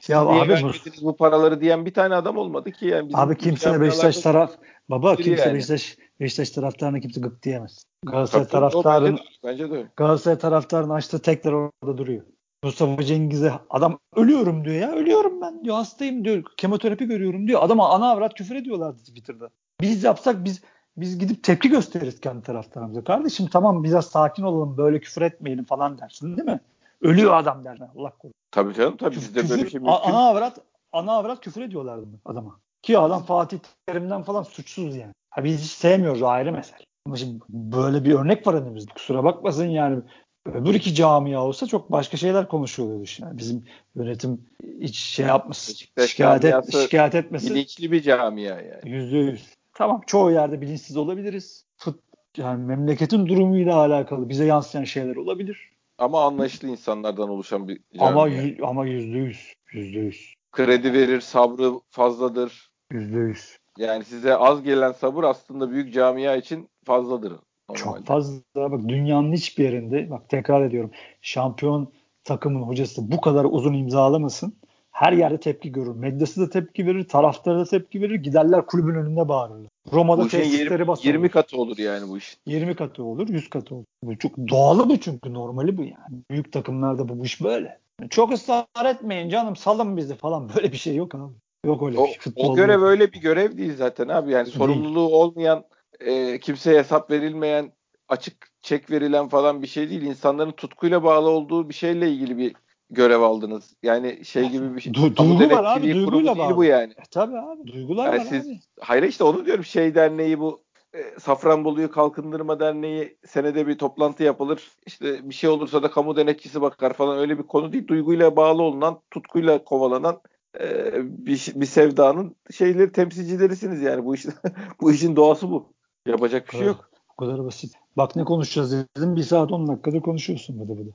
Siz ya abi bu, bu paraları diyen bir tane adam olmadı ki yani. Abi kimse Beşiktaş taraf baba kimse yani. Beşiktaş Beşiktaş taraftarına kimse gık diyemez. Galatasaray taraftarın bence, bence de. Galatasaray taraftarının açtığı tekrar orada duruyor. Mustafa Cengiz'e adam ölüyorum diyor ya. Ölüyorum ben diyor. Hastayım diyor. Kemoterapi görüyorum diyor. Adama ana avrat küfür ediyorlardı Twitter'da. Biz yapsak biz biz gidip tepki gösteririz kendi taraftarımıza. Kardeşim tamam biraz sakin olalım böyle küfür etmeyelim falan dersin değil mi? Ölüyor adam derler. Allah korusun. Tabii canım tabii bizde böyle şey mümkün. Ana avrat, ana avrat küfür ediyorlardı adama. Ki adam Fatih Terim'den falan suçsuz yani. Ha biz hiç sevmiyoruz ayrı mesele. Ama şimdi böyle bir örnek var önümüzde. Kusura bakmasın yani öbür iki camia olsa çok başka şeyler konuşuluyordu. Yani bizim yönetim hiç şey yapmasın. Şikayet, et, şikayet etmesin. Bilinçli bir camia yani. Yüzde yüz. Tamam çoğu yerde bilinçsiz olabiliriz. Fut, yani memleketin durumuyla alakalı bize yansıyan şeyler olabilir. Ama anlayışlı insanlardan oluşan bir camia. Ama, y- ama yüzde yüz. Yüzde yüz. Kredi verir, sabrı fazladır. Yüzde yüz. Yani size az gelen sabır aslında büyük camia için fazladır. Normalde. Çok fazla. Bak dünyanın hiçbir yerinde bak tekrar ediyorum. Şampiyon takımın hocası bu kadar uzun imzalamasın. Her yerde tepki görür. Medyası da tepki verir, taraftarı da tepki verir. Giderler kulübün önünde bağırırlar. Roma'da tesisleri 20, 20 katı olur yani bu iş. 20 katı olur, 100 katı olur. Bu çok doğalı bu çünkü normali bu yani. Büyük takımlarda bu iş böyle. Çok ısrar etmeyin canım salın bizi falan böyle bir şey yok abi. Yok öyle o, bir şey. O görev öyle bir görev değil zaten abi. Yani değil. sorumluluğu olmayan, e, kimseye hesap verilmeyen, açık çek verilen falan bir şey değil. İnsanların tutkuyla bağlı olduğu bir şeyle ilgili bir görev aldınız. Yani şey gibi bir şey. Du- duygu var abi. Duyguyla bağlı. bu yani. E, tabii abi. Duygular yani var siz, abi. Hayır işte onu diyorum. Şey derneği bu e, Safranbolu'yu Kalkındırma Derneği senede bir toplantı yapılır. İşte bir şey olursa da kamu denetçisi bakar falan öyle bir konu değil. Duyguyla bağlı olunan, tutkuyla kovalanan e, bir, bir sevdanın şeyleri temsilcilerisiniz yani bu iş bu işin doğası bu. Yapacak bir şey yok. Bu kadar basit. Bak ne konuşacağız dedim. Bir saat on dakikada konuşuyorsun burada burada.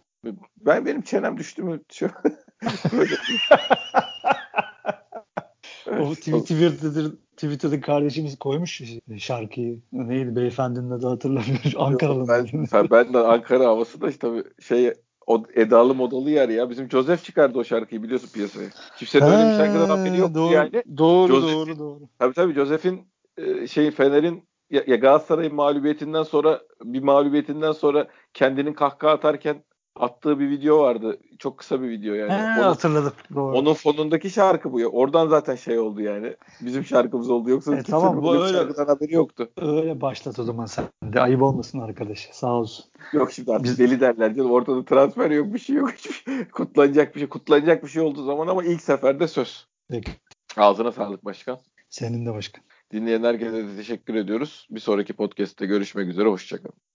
Ben benim çenem düştü mü? O Twitter'da, Twitter'da kardeşimiz koymuş şarkıyı. Neydi beyefendinin adı hatırlamıyorum. Ankara'lı. Ben, ben, ben de Ankara havası da işte şey o edalı modalı yer ya. Bizim Joseph çıkardı o şarkıyı biliyorsun piyasaya. Kimsenin öyle bir şarkıdan haberi yok doğru, yani. Doğru doğru doğru. Tabii tabii Joseph'in e, şeyin Fener'in ya, ya Galatasaray'ın mağlubiyetinden sonra bir mağlubiyetinden sonra kendinin kahkaha atarken attığı bir video vardı. Çok kısa bir video yani. He, onun, hatırladım. Doğru. Onun fonundaki şarkı bu ya. Oradan zaten şey oldu yani. Bizim şarkımız oldu. Yoksa e, tamam, bu öyle, şarkıdan haberi yoktu. Öyle başlat o zaman sen de. Ayıp olmasın arkadaş. Sağ olsun. Yok şimdi artık Biz... deli derler canım. Ortada transfer yok bir şey yok. Hiçbir kutlanacak bir şey. Kutlanacak bir şey olduğu zaman ama ilk seferde söz. Peki. Ağzına sağlık başkan. Senin de başkan. Dinleyen herkese de teşekkür ediyoruz. Bir sonraki podcast'te görüşmek üzere. Hoşçakalın.